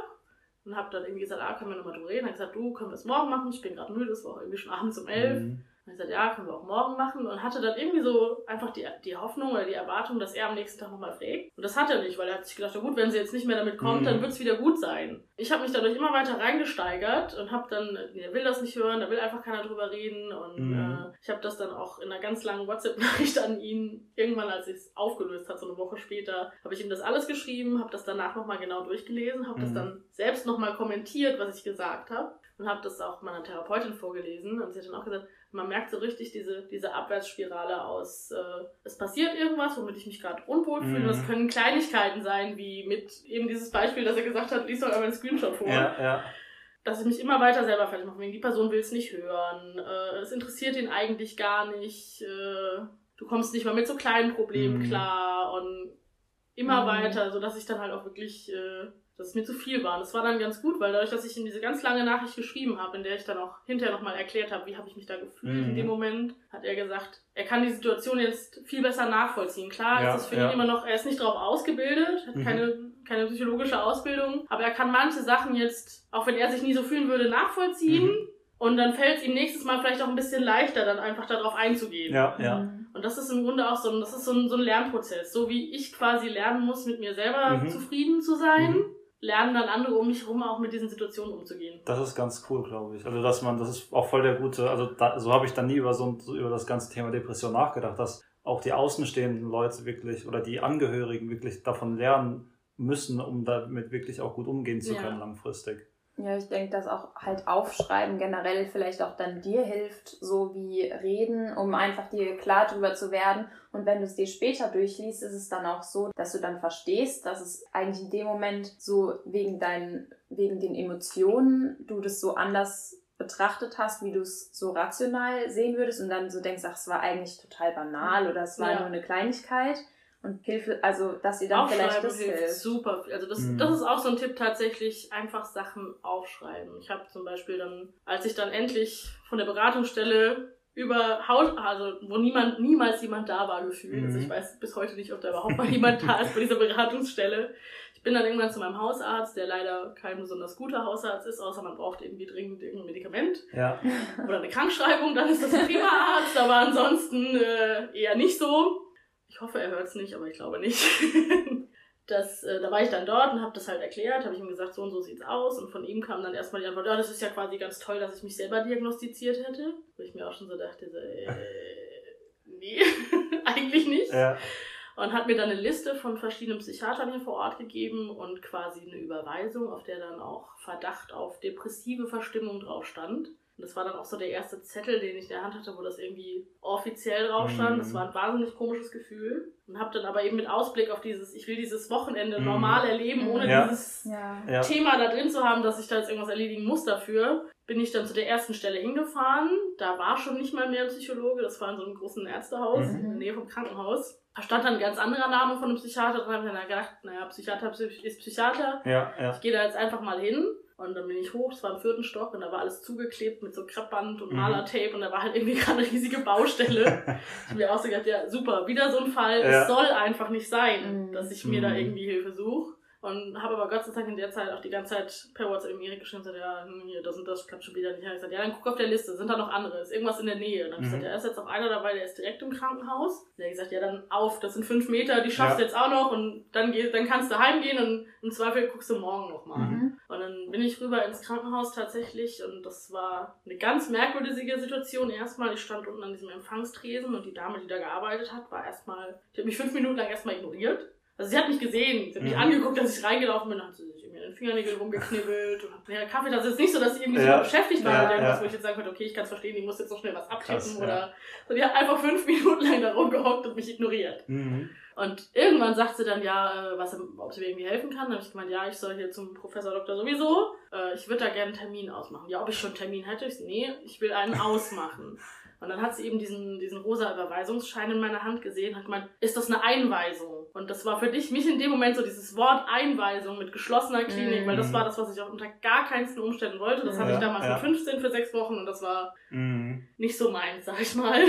Und habe dann irgendwie gesagt, ah, können wir nochmal drüber reden? Dann gesagt, du, können wir es morgen machen? Ich bin gerade müde, es war irgendwie schon abends um elf. Mhm. Und ich sagte, ja, können wir auch morgen machen. Und hatte dann irgendwie so einfach die, die Hoffnung oder die Erwartung, dass er am nächsten Tag nochmal fragt. Und das hat er nicht, weil er hat sich gedacht, ja gut, wenn sie jetzt nicht mehr damit kommt, mhm. dann wird es wieder gut sein. Ich habe mich dadurch immer weiter reingesteigert und habe dann, er will das nicht hören, da will einfach keiner drüber reden. Und mhm. äh, ich habe das dann auch in einer ganz langen WhatsApp-Nachricht an ihn, irgendwann als ich es aufgelöst hat, so eine Woche später, habe ich ihm das alles geschrieben, habe das danach nochmal genau durchgelesen, habe mhm. das dann selbst nochmal kommentiert, was ich gesagt habe. Und habe das auch meiner Therapeutin vorgelesen. Und sie hat dann auch gesagt, man merkt so richtig diese, diese Abwärtsspirale aus, äh, es passiert irgendwas, womit ich mich gerade unwohl fühle. Mhm. Das können Kleinigkeiten sein, wie mit eben dieses Beispiel, dass er gesagt hat, lies doch einmal einen Screenshot vor. Ja, ja. Dass ich mich immer weiter selber fertig mache, wegen die Person will es nicht hören, äh, es interessiert ihn eigentlich gar nicht, äh, du kommst nicht mal mit so kleinen Problemen mhm. klar und immer mhm. weiter, sodass ich dann halt auch wirklich äh, dass es mir zu viel war. Und das war dann ganz gut, weil dadurch, dass ich in diese ganz lange Nachricht geschrieben habe, in der ich dann auch hinterher nochmal erklärt habe, wie habe ich mich da gefühlt mhm. in dem Moment, hat er gesagt, er kann die Situation jetzt viel besser nachvollziehen. Klar, ja, ist für ja. ihn immer noch, er ist nicht darauf ausgebildet, hat mhm. keine, keine psychologische Ausbildung, aber er kann manche Sachen jetzt, auch wenn er sich nie so fühlen würde, nachvollziehen. Mhm. Und dann fällt es ihm nächstes Mal vielleicht auch ein bisschen leichter, dann einfach darauf einzugehen. Ja, ja. Mhm. Und das ist im Grunde auch so ein, das ist so ein, so ein Lernprozess. So wie ich quasi lernen muss, mit mir selber Mhm. zufrieden zu sein, Mhm. Lernen dann andere um mich herum auch mit diesen Situationen umzugehen. Das ist ganz cool, glaube ich. Also, dass man, das ist auch voll der gute, also da, so habe ich dann nie über so, so über das ganze Thema Depression nachgedacht, dass auch die außenstehenden Leute wirklich oder die Angehörigen wirklich davon lernen müssen, um damit wirklich auch gut umgehen zu Ja. können langfristig. Ja, ich denke, dass auch halt Aufschreiben generell vielleicht auch dann dir hilft, so wie Reden, um einfach dir klar drüber zu werden. Und wenn du es dir später durchliest, ist es dann auch so, dass du dann verstehst, dass es eigentlich in dem Moment so wegen deinen, wegen den Emotionen du das so anders betrachtet hast, wie du es so rational sehen würdest und dann so denkst, ach, es war eigentlich total banal oder es war Ja. nur eine Kleinigkeit. Und Hilfe, also dass ihr dann vielleicht das hilft hilft. super. Also das, Mhm. das ist auch so ein Tipp tatsächlich, einfach Sachen aufschreiben. Ich habe zum Beispiel dann, als ich dann endlich von der Beratungsstelle über Haus, also wo niemand, niemals jemand da war gefühlt. Also Mhm. ich weiß bis heute nicht, ob da überhaupt mal jemand da ist bei dieser Beratungsstelle. Ich bin dann irgendwann zu meinem Hausarzt, der leider kein besonders guter Hausarzt ist, außer man braucht irgendwie dringend irgendein Medikament Ja. oder eine Krankschreibung, dann ist das ein prima Arzt, aber ansonsten äh, eher nicht so. Ich hoffe, er hört es nicht, aber ich glaube nicht. Das, äh, da war ich dann dort und habe das halt erklärt, habe ich ihm gesagt, so und so sieht's aus. Und von ihm kam dann erstmal die Antwort, ja, das ist ja quasi ganz toll, dass ich mich selber diagnostiziert hätte. Wo ich mir auch schon so dachte, so, äh, nee, eigentlich nicht. ja. Und hat mir dann eine Liste von verschiedenen Psychiatern hier vor Ort gegeben und quasi eine Überweisung, auf der dann auch Verdacht auf depressive Verstimmung drauf stand. Und das war dann auch so der erste Zettel, den ich in der Hand hatte, wo das irgendwie offiziell drauf stand. Mhm. Das war ein wahnsinnig komisches Gefühl. Und habe dann aber eben mit Ausblick auf dieses, ich will dieses Wochenende Mhm. normal erleben, ohne Ja. dieses Ja. Thema da drin zu haben, dass ich da jetzt irgendwas erledigen muss dafür, bin ich dann zu der ersten Stelle hingefahren. Da war schon nicht mal mehr ein Psychologe, das war in so einem großen Ärztehaus Mhm. in der Nähe vom Krankenhaus. Da stand dann ein ganz anderer Name von einem Psychiater drin, hab ich dann gedacht, naja, Psychiater ist Psychiater. Ja, ja. Ich gehe da jetzt einfach mal hin. Und dann bin ich hoch, es war im vierten Stock und da war alles zugeklebt mit so Kreppband und Mhm. Malertape und da war halt irgendwie gerade eine riesige Baustelle. ich hab mir auch so gedacht, ja super, wieder so ein Fall. Ja. Es soll einfach nicht sein, Mhm. dass ich mir da Mhm. irgendwie Hilfe suche. Und habe aber Gott sei Dank in der Zeit auch die ganze Zeit per WhatsApp im Erik geschrieben und gesagt, ja, hier, das und das klappt schon wieder nicht. Und ich gesagt, ja, dann guck auf der Liste, sind da noch andere? Ist irgendwas in der Nähe? Und dann habe ich Mhm. gesagt, ja, ist jetzt auch einer dabei, der ist direkt im Krankenhaus. Und er hat gesagt, ja, dann auf, das sind fünf Meter, die schaffst du Ja. jetzt auch noch und dann, geh, dann kannst du heimgehen und im Zweifel guckst du morgen nochmal. Mhm. Und dann bin ich rüber ins Krankenhaus tatsächlich und das war eine ganz merkwürdige Situation. Erstmal, ich stand unten an diesem Empfangstresen und die Dame, die da gearbeitet hat, war erstmal, die hat mich fünf Minuten lang erstmal ignoriert. Also sie hat mich gesehen, sie hat mich Mhm. angeguckt, als ich reingelaufen bin, dann hat sie sich irgendwie den Fingernägeln rumgeknibbelt und hat mir Kaffee. Das ist jetzt nicht so, dass sie irgendwie Ja. so beschäftigt war Ja, mit irgendwas, ja. wo ich jetzt sagen könnte, okay, ich kann es verstehen, die muss jetzt noch schnell was abtippen Krass, oder so. Die hat einfach fünf Minuten lang da rumgehockt und mich ignoriert. Mhm. Und irgendwann sagt sie dann, ja, äh, was, ob sie mir irgendwie helfen kann. Dann habe ich gemeint, ja, ich soll hier zum Professor Doktor sowieso. Äh, ich würde da gerne einen Termin ausmachen. Ja, ob ich schon einen Termin hätte? Ich nee, ich will einen ausmachen. Und dann hat sie eben diesen, diesen rosa Überweisungsschein in meiner Hand gesehen und hat gemeint, ist das eine Einweisung? Und das war für dich, mich in dem Moment so dieses Wort Einweisung mit geschlossener Klinik, Mhm. weil das war das, was ich auch unter gar keinsten Umständen wollte. Das hatte Ja, ich damals ja. mit 15 für sechs Wochen und das war Mhm. nicht so meins, sag ich mal.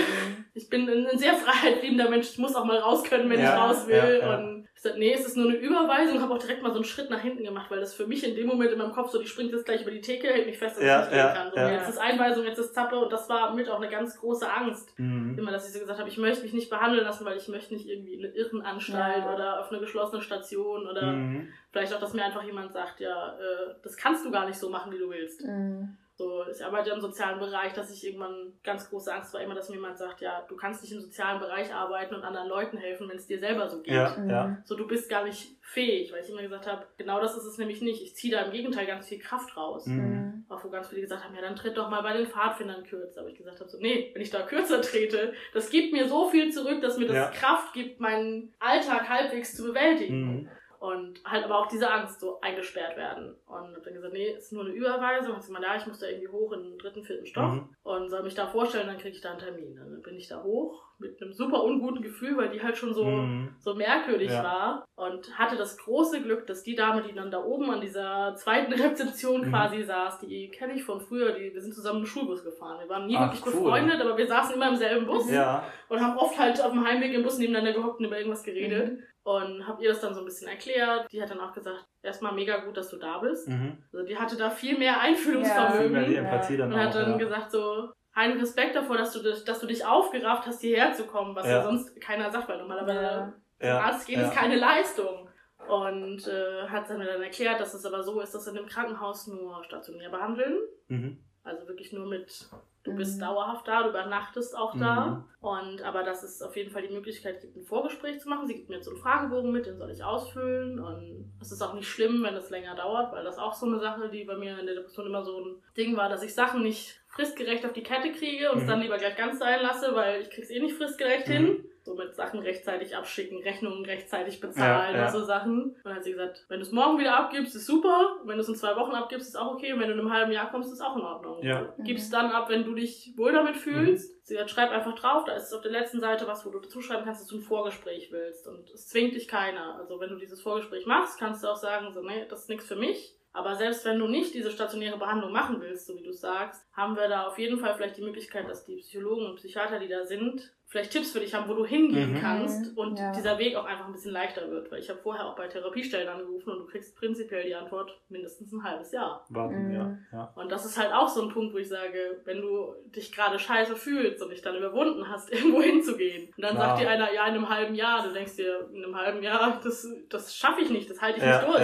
Ich bin ein, ein sehr freiheitliebender Mensch. Ich muss auch mal raus können, wenn Ja, ich raus will. Und ich sag, nee, es ist nur eine Überweisung. Habe auch direkt mal so einen Schritt nach hinten gemacht, weil das für mich in dem Moment in meinem Kopf so, die springt jetzt gleich über die Theke, hält mich fest, dass Ja, ich nicht ja, gehen kann. So, ja. Jetzt ist Einweisung, jetzt ist Zappe. Und das war mit auch eine ganz große Angst. Mhm. Immer, dass ich so gesagt habe, ich möchte mich nicht behandeln lassen, weil ich möchte nicht irgendwie in eine Irrenanstalt Ja. oder auf eine geschlossene Station oder Mhm. vielleicht auch, dass mir einfach jemand sagt, ja, äh, das kannst du gar nicht so machen, wie du willst. Mhm. So, ich arbeite im sozialen Bereich, dass ich irgendwann ganz große Angst war, immer, dass mir jemand sagt, ja, du kannst nicht im sozialen Bereich arbeiten und anderen Leuten helfen, wenn es dir selber so geht. Ja, Mhm. ja. So, du bist gar nicht fähig, weil ich immer gesagt habe, genau das ist es nämlich nicht. Ich ziehe da im Gegenteil ganz viel Kraft raus. Mhm. Mhm. Auch wo ganz viele gesagt haben, ja, dann tritt doch mal bei den Pfadfindern kürzer. Aber ich gesagt habe, so, nee, wenn ich da kürzer trete, das gibt mir so viel zurück, dass mir das Ja. Kraft gibt, meinen Alltag halbwegs zu bewältigen. Mhm. Und halt aber auch diese Angst, so eingesperrt werden. Und hab dann gesagt, nee, ist nur eine Überweisung. Hat sie gemeint, ja, ich muss da irgendwie hoch in den dritten, vierten Stock Mhm. und soll mich da vorstellen, dann kriege ich da einen Termin. Dann bin ich da hoch, mit einem super unguten Gefühl, weil die halt schon so, mhm. so merkwürdig ja. war. Und hatte das große Glück, dass die Dame, die dann da oben an dieser zweiten Rezeption mhm. quasi saß, die kenne ich von früher, die, wir sind zusammen im Schulbus gefahren. Wir waren nie Ach, wirklich cool. befreundet, aber wir saßen immer im selben Bus ja. und haben oft halt auf dem Heimweg im Bus nebeneinander gehockt und über irgendwas geredet. Und hab ihr das dann so ein bisschen erklärt. Die hat dann auch gesagt, erstmal mega gut, dass du da bist. Mhm. Also die hatte da viel mehr Einfühlungsvermögen. Ja, viel mehr die Empathie dann und auch, hat dann ja. gesagt so, einen Respekt davor, dass du, dass du dich aufgerafft hast, hierher zu kommen, was ja, ja sonst keiner sagt, weil normalerweise ja. zum Arzt geht es keine Leistung. Und äh, hat dann mir dann erklärt, dass es aber so ist, dass in dem Krankenhaus nur stationär behandeln. Mhm. Also wirklich nur mit, du bist mhm. dauerhaft da, du übernachtest auch mhm. da. Und aber dass es auf jeden Fall die Möglichkeit gibt, ein Vorgespräch zu machen. Sie gibt mir jetzt so einen Fragebogen mit, den soll ich ausfüllen. Und es ist auch nicht schlimm, wenn es länger dauert, weil das auch so eine Sache, die bei mir in der Depression immer so ein Ding war, dass ich Sachen nicht fristgerecht auf die Kette kriege und mhm. es dann lieber gleich ganz sein lasse, weil ich krieg's eh nicht fristgerecht mhm. hin. So mit Sachen rechtzeitig abschicken, Rechnungen rechtzeitig bezahlen ja, ja. und so Sachen. Und dann hat sie gesagt, wenn du es morgen wieder abgibst, ist super. Und wenn du es in zwei Wochen abgibst, ist auch okay. Und wenn du in einem halben Jahr kommst, ist auch in Ordnung. Ja. Du gibst dann ab, wenn du dich wohl damit fühlst. Mhm. Sie hat, schreib einfach drauf, da ist auf der letzten Seite was, wo du zuschreiben kannst, dass du ein Vorgespräch willst. Und es zwingt dich keiner. Also wenn du dieses Vorgespräch machst, kannst du auch sagen, so, nee, das ist nichts für mich. Aber selbst wenn du nicht diese stationäre Behandlung machen willst, so wie du sagst, haben wir da auf jeden Fall vielleicht die Möglichkeit, dass die Psychologen und Psychiater, die da sind, vielleicht Tipps für dich haben, wo du hingehen mhm. kannst und ja. dieser Weg auch einfach ein bisschen leichter wird. Weil ich habe vorher auch bei Therapiestellen angerufen und du kriegst prinzipiell die Antwort mindestens ein halbes Jahr. Warten, mhm. ja. ja. Und das ist halt auch so ein Punkt, wo ich sage, wenn du dich gerade scheiße fühlst und dich dann überwunden hast, irgendwo hinzugehen. Und dann ja. sagt dir einer, ja, in einem halben Jahr, du denkst dir, in einem halben Jahr, das, das schaffe ich nicht, das halte ich nicht durch.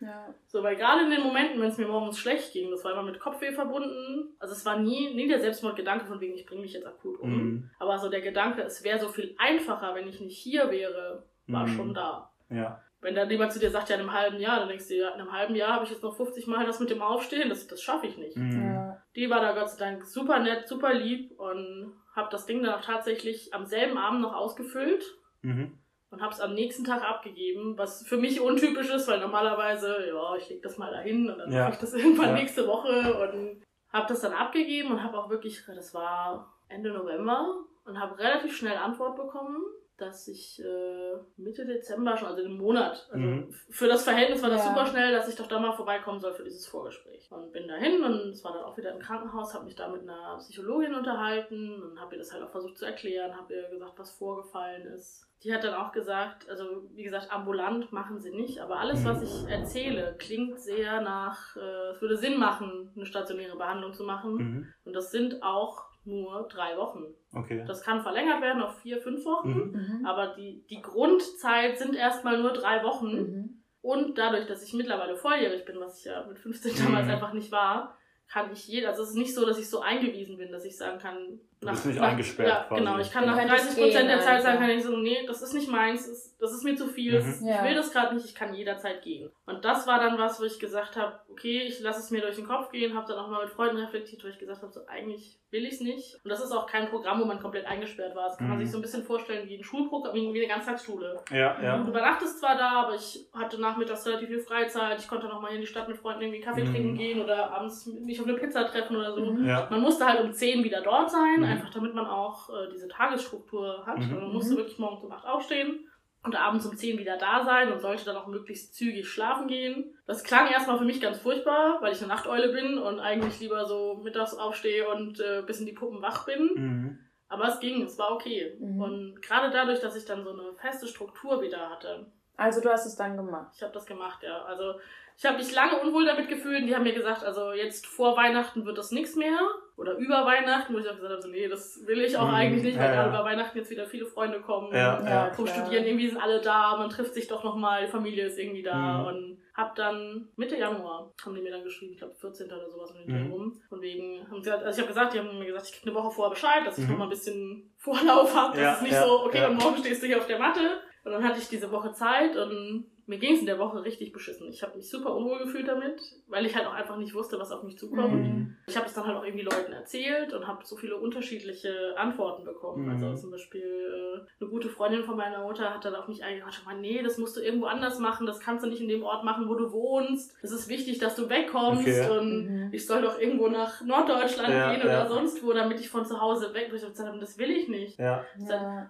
Ja. So, weil gerade in den Momenten, wenn es mir morgens schlecht ging, das war immer mit Kopfweh verbunden. Also es war nie, nie der Selbstmordgedanke von wegen, ich bringe mich jetzt akut um. Mhm. Aber so der Gedanke, es wäre so viel einfacher, wenn ich nicht hier wäre, war mhm. schon da. Ja. Wenn dann jemand zu dir sagt, ja, in einem halben Jahr, dann denkst du, ja, in einem halben Jahr habe ich jetzt noch 50 Mal das mit dem Aufstehen, das, das schaffe ich nicht. Mhm. Ja. Die war da Gott sei Dank super nett, super lieb und habe das Ding dann auch tatsächlich am selben Abend noch ausgefüllt. Mhm und habe es am nächsten Tag abgegeben, was für mich untypisch ist, weil normalerweise, ja, ich leg das mal dahin und dann ja. mache ich das irgendwann ja. nächste Woche und habe das dann abgegeben und habe auch wirklich, das war Ende November und habe relativ schnell Antwort bekommen dass ich äh, Mitte Dezember schon, also im Monat, also mhm. für das Verhältnis war das ja. super schnell, dass ich doch da mal vorbeikommen soll für dieses Vorgespräch. Und bin dahin und es war dann auch wieder im Krankenhaus, habe mich da mit einer Psychologin unterhalten und habe ihr das halt auch versucht zu erklären, habe ihr gesagt, was vorgefallen ist. Die hat dann auch gesagt, also wie gesagt, ambulant machen sie nicht, aber alles, was ich erzähle, klingt sehr nach, äh, es würde Sinn machen, eine stationäre Behandlung zu machen. Mhm. Und das sind auch nur drei Wochen. Okay. Das kann verlängert werden auf vier, fünf Wochen, mhm. mhm. aber die, die Grundzeit sind erstmal nur drei Wochen. Mhm. Und dadurch, dass ich mittlerweile volljährig bin, was ich ja mit 15 damals mhm. einfach nicht war, kann ich jeder, also es ist nicht so, dass ich so eingewiesen bin, dass ich sagen kann, du bist nicht nach, eingesperrt. Ja, quasi. genau. Ich kann nach 30 Prozent der Zeit sagen, kann ich so, nee, das ist nicht meins, das, das ist mir zu viel, mhm. ich will das gerade nicht, ich kann jederzeit gehen. Und das war dann was, wo ich gesagt habe, okay, ich lasse es mir durch den Kopf gehen, habe dann auch mal mit Freunden reflektiert, wo ich gesagt habe, so eigentlich will ich es nicht. Und das ist auch kein Programm, wo man komplett eingesperrt war. Das kann mhm. man sich so ein bisschen vorstellen wie ein Schulprogramm, wie eine Ganztagsschule. Ja, ja. Du übernachtest zwar da, aber ich hatte nachmittags relativ viel Freizeit, ich konnte noch mal in die Stadt mit Freunden irgendwie Kaffee mhm. trinken gehen oder abends mich auf eine Pizza treffen oder so. Mhm. Ja. Man musste halt um 10 wieder dort sein, mhm. Einfach damit man auch auch äh, diese Tagesstruktur hat. Mhm. Man musste mhm. wirklich morgens um 8 aufstehen und abends um 10 wieder da sein und sollte dann auch möglichst zügig schlafen gehen. Das klang erstmal für mich ganz furchtbar, weil ich eine Nachteule bin und eigentlich lieber so mittags aufstehe und äh, bis in die Puppen wach bin. Mhm. Aber es ging, es war okay. Mhm. Und gerade dadurch, dass ich dann so eine feste Struktur wieder hatte. Also du hast es dann gemacht? Ich habe das gemacht, ja. Also ich habe mich lange unwohl damit gefühlt. Die haben mir gesagt, also jetzt vor Weihnachten wird das nichts mehr. Oder über Weihnachten, wo ich auch gesagt habe, so, nee, das will ich auch mhm. eigentlich nicht, weil ja, ja. über Weihnachten jetzt wieder viele Freunde kommen. Ja, ja, vom Studieren, irgendwie sind alle da, man trifft sich doch nochmal, die Familie ist irgendwie da. Mhm. Und hab dann Mitte Januar, haben die mir dann geschrieben, ich glaube 14. oder sowas mit mhm. rum. Von wegen, haben sie, also ich habe gesagt, die haben mir gesagt, ich krieg eine Woche vorher Bescheid, dass ich mhm. nochmal ein bisschen Vorlauf habe. Das ist nicht so, okay, und morgen stehst du hier auf der Matte. Und dann hatte ich diese Woche Zeit und mir ging es in der Woche richtig beschissen. Ich habe mich super unwohl gefühlt damit, weil ich halt auch einfach nicht wusste, was auf mich zukommt. Mhm. Ich habe es dann halt auch irgendwie Leuten erzählt und habe so viele unterschiedliche Antworten bekommen. Mhm. Also zum Beispiel äh, eine gute Freundin von meiner Mutter hat dann auf mich eingehauen, nee, das musst du irgendwo anders machen, das kannst du nicht in dem Ort machen, wo du wohnst. Es ist wichtig, dass du wegkommst okay. und mhm. ich soll doch irgendwo nach Norddeutschland ja, gehen oder ja. sonst wo, damit ich von zu Hause weg bin. Ich habe gesagt, das will ich nicht. Ja.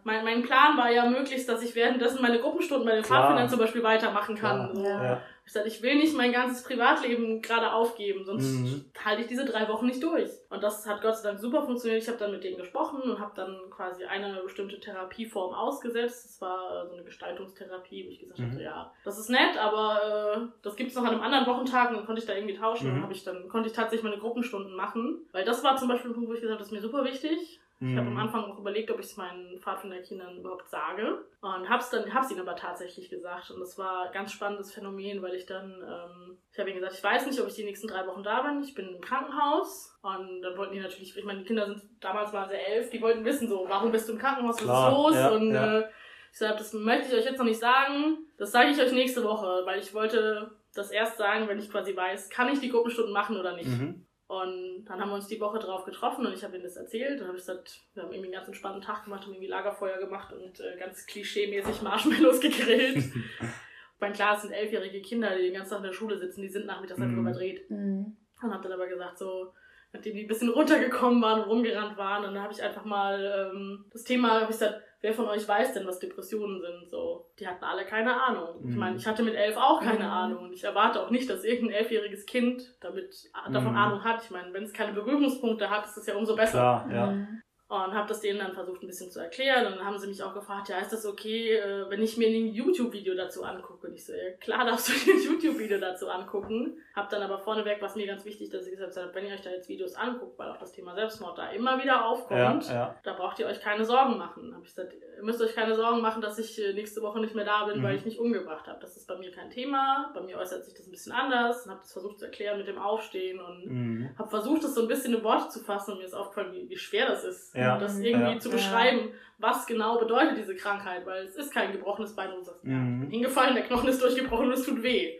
Mein, mein Plan war ja möglichst, dass ich währenddessen meine Gruppenstunden bei den Pfadfindern zum Beispiel weitermachen kann. So. Ja. Ich sage, ich will nicht mein ganzes Privatleben gerade aufgeben, sonst mhm. halte ich diese drei Wochen nicht durch. Und das hat Gott sei Dank super funktioniert. Ich habe dann mit denen gesprochen und habe dann quasi eine bestimmte Therapieform ausgesetzt. Das war so eine Gestaltungstherapie, wo ich gesagt mhm. habe, ja, das ist nett, aber äh, das gibt es noch an einem anderen Wochentag und dann konnte ich da irgendwie tauschen. Mhm. Und ich dann konnte ich tatsächlich meine Gruppenstunden machen. Weil das war zum Beispiel ein Punkt, wo ich gesagt habe, das ist mir super wichtig. Ich habe am mhm. Anfang auch überlegt, ob ich es meinen Pfadfinderkindern überhaupt sage. Und hab's dann, hab's ihnen aber tatsächlich gesagt. Und das war ein ganz spannendes Phänomen, weil ich dann, ähm, ich habe ihnen gesagt, ich weiß nicht, ob ich die nächsten drei Wochen da bin. Ich bin im Krankenhaus. Und dann wollten die natürlich, ich meine, die Kinder sind, damals waren sie elf, die wollten wissen so, warum bist du im Krankenhaus, was Klar, ist los? Ja, und ja. Äh, ich sagte, das möchte ich euch jetzt noch nicht sagen. Das sage ich euch nächste Woche, weil ich wollte das erst sagen, wenn ich quasi weiß, kann ich die Gruppenstunden machen oder nicht. Mhm. Und dann haben wir uns die Woche drauf getroffen und ich habe ihnen das erzählt. Dann habe ich gesagt, wir haben irgendwie einen ganz entspannten Tag gemacht, haben irgendwie Lagerfeuer gemacht und äh, ganz klischee-mäßig Marshmallows gegrillt. mein klar, es sind elfjährige Kinder, die den ganzen Tag in der Schule sitzen, die sind nachmittags einfach mhm. überdreht. Mhm. Und habe dann aber gesagt, so, nachdem die ein bisschen runtergekommen waren und rumgerannt waren, dann habe ich einfach mal ähm, das Thema, habe ich gesagt, wer von euch weiß denn, was Depressionen sind? So, die hatten alle keine Ahnung. Mhm. Ich meine, ich hatte mit elf auch keine mhm. Ahnung und ich erwarte auch nicht, dass irgendein elfjähriges Kind damit davon mhm. Ahnung hat. Ich meine, wenn es keine Berührungspunkte hat, ist es ja umso besser. Klar, ja. Und habe das denen dann versucht ein bisschen zu erklären und dann haben sie mich auch gefragt, ja, ist das okay, äh, wenn ich mir ein YouTube-Video dazu angucke? Und ich so, ja, klar darfst du dir ein YouTube-Video dazu angucken. Hab dann aber vorneweg, was mir ganz wichtig, dass ich gesagt habe, wenn ihr euch da jetzt Videos anguckt, weil auch das Thema Selbstmord da immer wieder aufkommt, ja, ja. da braucht ihr euch keine Sorgen machen. Hab ich gesagt, ihr müsst euch keine Sorgen machen, dass ich äh, nächste Woche nicht mehr da bin, mhm. weil ich mich umgebracht habe. Das ist bei mir kein Thema. Bei mir äußert sich das ein bisschen anders und habe das versucht zu erklären mit dem Aufstehen und mhm. habe versucht, das so ein bisschen in Worte zu fassen und mir ist aufgefallen, wie, wie schwer das ist ja. das irgendwie ja. zu beschreiben, was genau bedeutet diese Krankheit, weil es ist kein gebrochenes Bein du sagst, mhm. hingefallen, der Knochen ist durchgebrochen und es tut weh.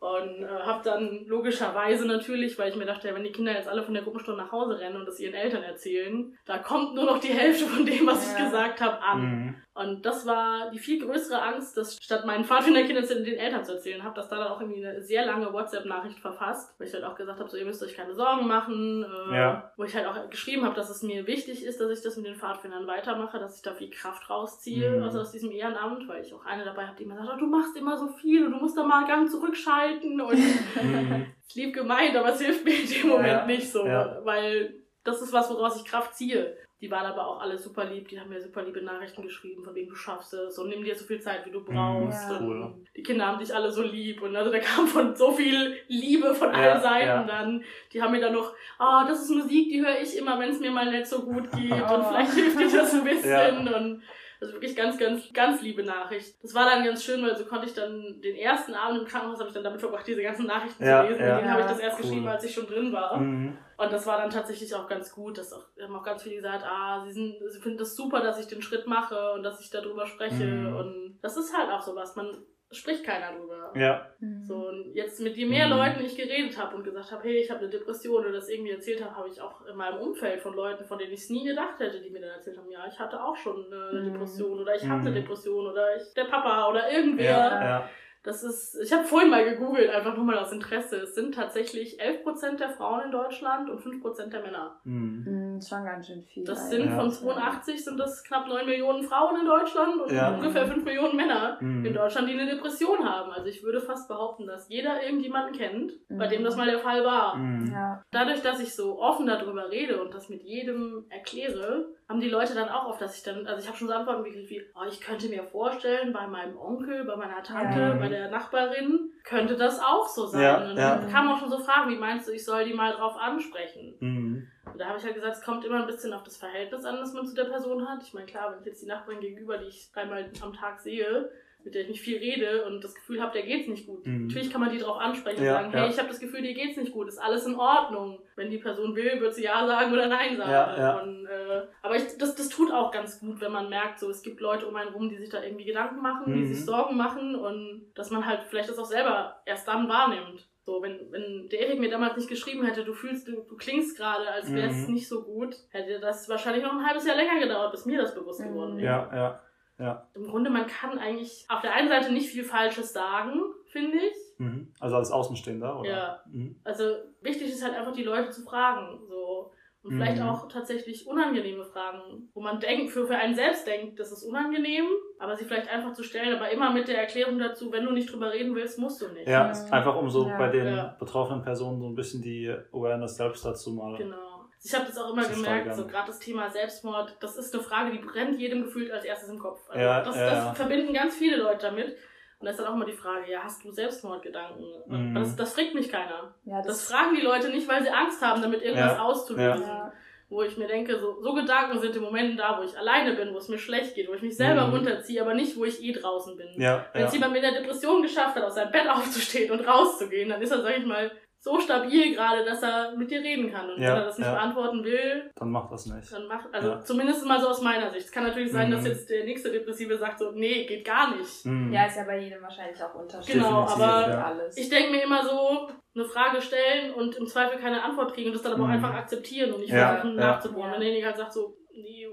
Und äh, habe dann logischerweise natürlich, weil ich mir dachte, ja, wenn die Kinder jetzt alle von der Gruppenstunde nach Hause rennen und das ihren Eltern erzählen, da kommt nur noch die Hälfte von dem, was ja. ich gesagt habe, an. Mhm. Und das war die viel größere Angst, dass statt meinen Pfadfinderkindern den Eltern zu erzählen, habe das da dann auch irgendwie eine sehr lange WhatsApp-Nachricht verfasst, weil ich halt auch gesagt habe, so ihr müsst euch keine Sorgen machen, äh, ja. wo ich halt auch geschrieben habe, dass es mir wichtig ist, dass ich das mit den Pfadfindern weitermache, dass ich da viel Kraft rausziehe, mhm. also aus diesem Ehrenamt, weil ich auch eine dabei habe, die immer sagt, oh, du machst immer so viel und du musst da mal einen Gang zurückschalten halten und ist lieb gemeint, aber es hilft mir in dem Moment ja, nicht so, ja. weil das ist was, woraus ich Kraft ziehe. Die waren aber auch alle super lieb, die haben mir super liebe Nachrichten geschrieben, von wem du schaffst es und nimm dir so viel Zeit, wie du mhm, brauchst. Ja. Cool. Die Kinder haben dich alle so lieb und also da kam von so viel Liebe von allen Seiten dann. Die haben mir dann noch, oh, das ist Musik, die höre ich immer, wenn es mir mal nicht so gut geht und vielleicht hilft dir das ein bisschen und also wirklich ganz, ganz, ganz liebe Nachricht. Das war dann ganz schön, weil so konnte ich dann den ersten Abend im Krankenhaus habe ich dann damit verbracht, diese ganzen Nachrichten ja, zu lesen. Ja. Den habe ich das erst cool. geschrieben, als ich schon drin war. Mhm. Und das war dann tatsächlich auch ganz gut. Das auch, haben auch ganz viele gesagt, ah, sie, sind, sie finden das super, dass ich den Schritt mache und dass ich darüber spreche. Mhm. Und das ist halt auch sowas. Man spricht keiner drüber. Ja. Mhm. So, und jetzt mit je mehr mhm. Leuten ich geredet habe und gesagt habe, hey, ich habe eine Depression oder das irgendwie erzählt habe, habe ich auch in meinem Umfeld von Leuten, von denen ich es nie gedacht hätte, die mir dann erzählt haben, ja, ich hatte auch schon eine mhm. Depression oder ich mhm. hatte eine Depression oder ich, der Papa oder irgendwer. Ja, ja. Das ist, ich habe vorhin mal gegoogelt, einfach nur mal aus Interesse. Es sind tatsächlich 11% der Frauen in Deutschland und 5% der Männer. Mhm. mhm schon ganz schön viel. Das sind ja. von 82 sind das knapp 9 Millionen Frauen in Deutschland und ja. ungefähr 5 Millionen Männer mhm. in Deutschland, die eine Depression haben. Also ich würde fast behaupten, dass jeder irgendjemanden kennt, mhm. bei dem das mal der Fall war. Mhm. Ja. Dadurch, dass ich so offen darüber rede und das mit jedem erkläre, haben die Leute dann auch oft, dass ich dann, also ich habe schon so Antworten gekriegt wie, oh, ich könnte mir vorstellen, bei meinem Onkel, bei meiner Tante, ja. bei der Nachbarin, könnte das auch so sein. Ja, und dann ja. kamen auch schon so Fragen, wie meinst du, ich soll die mal drauf ansprechen? Mhm. Und da habe ich halt gesagt, es kommt immer ein bisschen auf das Verhältnis an, das man zu der Person hat. Ich meine, klar, wenn ich jetzt die Nachbarin gegenüber, die ich dreimal am Tag sehe, mit der ich nicht viel rede und das Gefühl habe, der geht's nicht gut. Mhm. Natürlich kann man die darauf ansprechen ja, und sagen, hey, ja. ich habe das Gefühl, dir geht's nicht gut, ist alles in Ordnung. Wenn die Person will, wird sie ja sagen oder nein sagen. Ja, und, äh, aber ich, das, das tut auch ganz gut, wenn man merkt, so es gibt Leute um einen rum, die sich da irgendwie Gedanken machen, mhm. die sich Sorgen machen und dass man halt vielleicht das auch selber erst dann wahrnimmt. So, wenn, wenn der Erik mir damals nicht geschrieben hätte, du fühlst, du, du klingst gerade, als wäre es mhm. nicht so gut, hätte das wahrscheinlich noch ein halbes Jahr länger gedauert, bis mir das bewusst mhm. geworden wäre. Ja, ja, ja. Im Grunde, man kann eigentlich auf der einen Seite nicht viel Falsches sagen, finde ich. Mhm. Also als Außenstehender, oder? Ja. Mhm. Also wichtig ist halt einfach, die Leute zu fragen. So. Und vielleicht mhm. auch tatsächlich unangenehme Fragen, wo man denkt, für, für einen selbst denkt, das ist unangenehm, aber sie vielleicht einfach zu stellen, aber immer mit der Erklärung dazu, wenn du nicht drüber reden willst, musst du nicht. Ja, mhm. einfach um so ja. bei den ja. betroffenen Personen so ein bisschen die Awareness selbst dazu mal. Genau. Ich habe das auch immer gemerkt, steigern. so gerade das Thema Selbstmord, das ist eine Frage, die brennt jedem gefühlt als erstes im Kopf. Also ja, das, das verbinden ganz viele Leute damit. Und da ist dann auch immer die Frage, ja, hast du Selbstmordgedanken? Mhm. Das, das fragt mich keiner. Ja, das, das, fragen die Leute nicht, weil sie Angst haben, damit irgendwas ja. auszulösen. Ja. Wo ich mir denke, so, so Gedanken sind im Moment da, wo ich alleine bin, wo es mir schlecht geht, wo ich mich selber mhm. runterziehe, aber nicht, wo ich eh draußen bin. Ja, Wenn es jemand mit der Depression geschafft hat, aus seinem Bett aufzustehen und rauszugehen, dann ist er, sag ich mal, so stabil gerade, dass er mit dir reden kann. Und ja, wenn er das nicht ja. beantworten will, dann macht das nicht. Dann macht, also ja. zumindest mal so aus meiner Sicht. Es kann natürlich sein, mhm. dass jetzt der nächste Depressive sagt so, nee, geht gar nicht. Mhm. Ja, ist ja bei jedem wahrscheinlich auch unterschiedlich. Genau, aber ich denke mir immer so, eine Frage stellen und im Zweifel keine Antwort kriegen und das dann aber mhm. auch einfach akzeptieren und nicht versuchen nachzubohren. Wenn derjenige halt sagt so,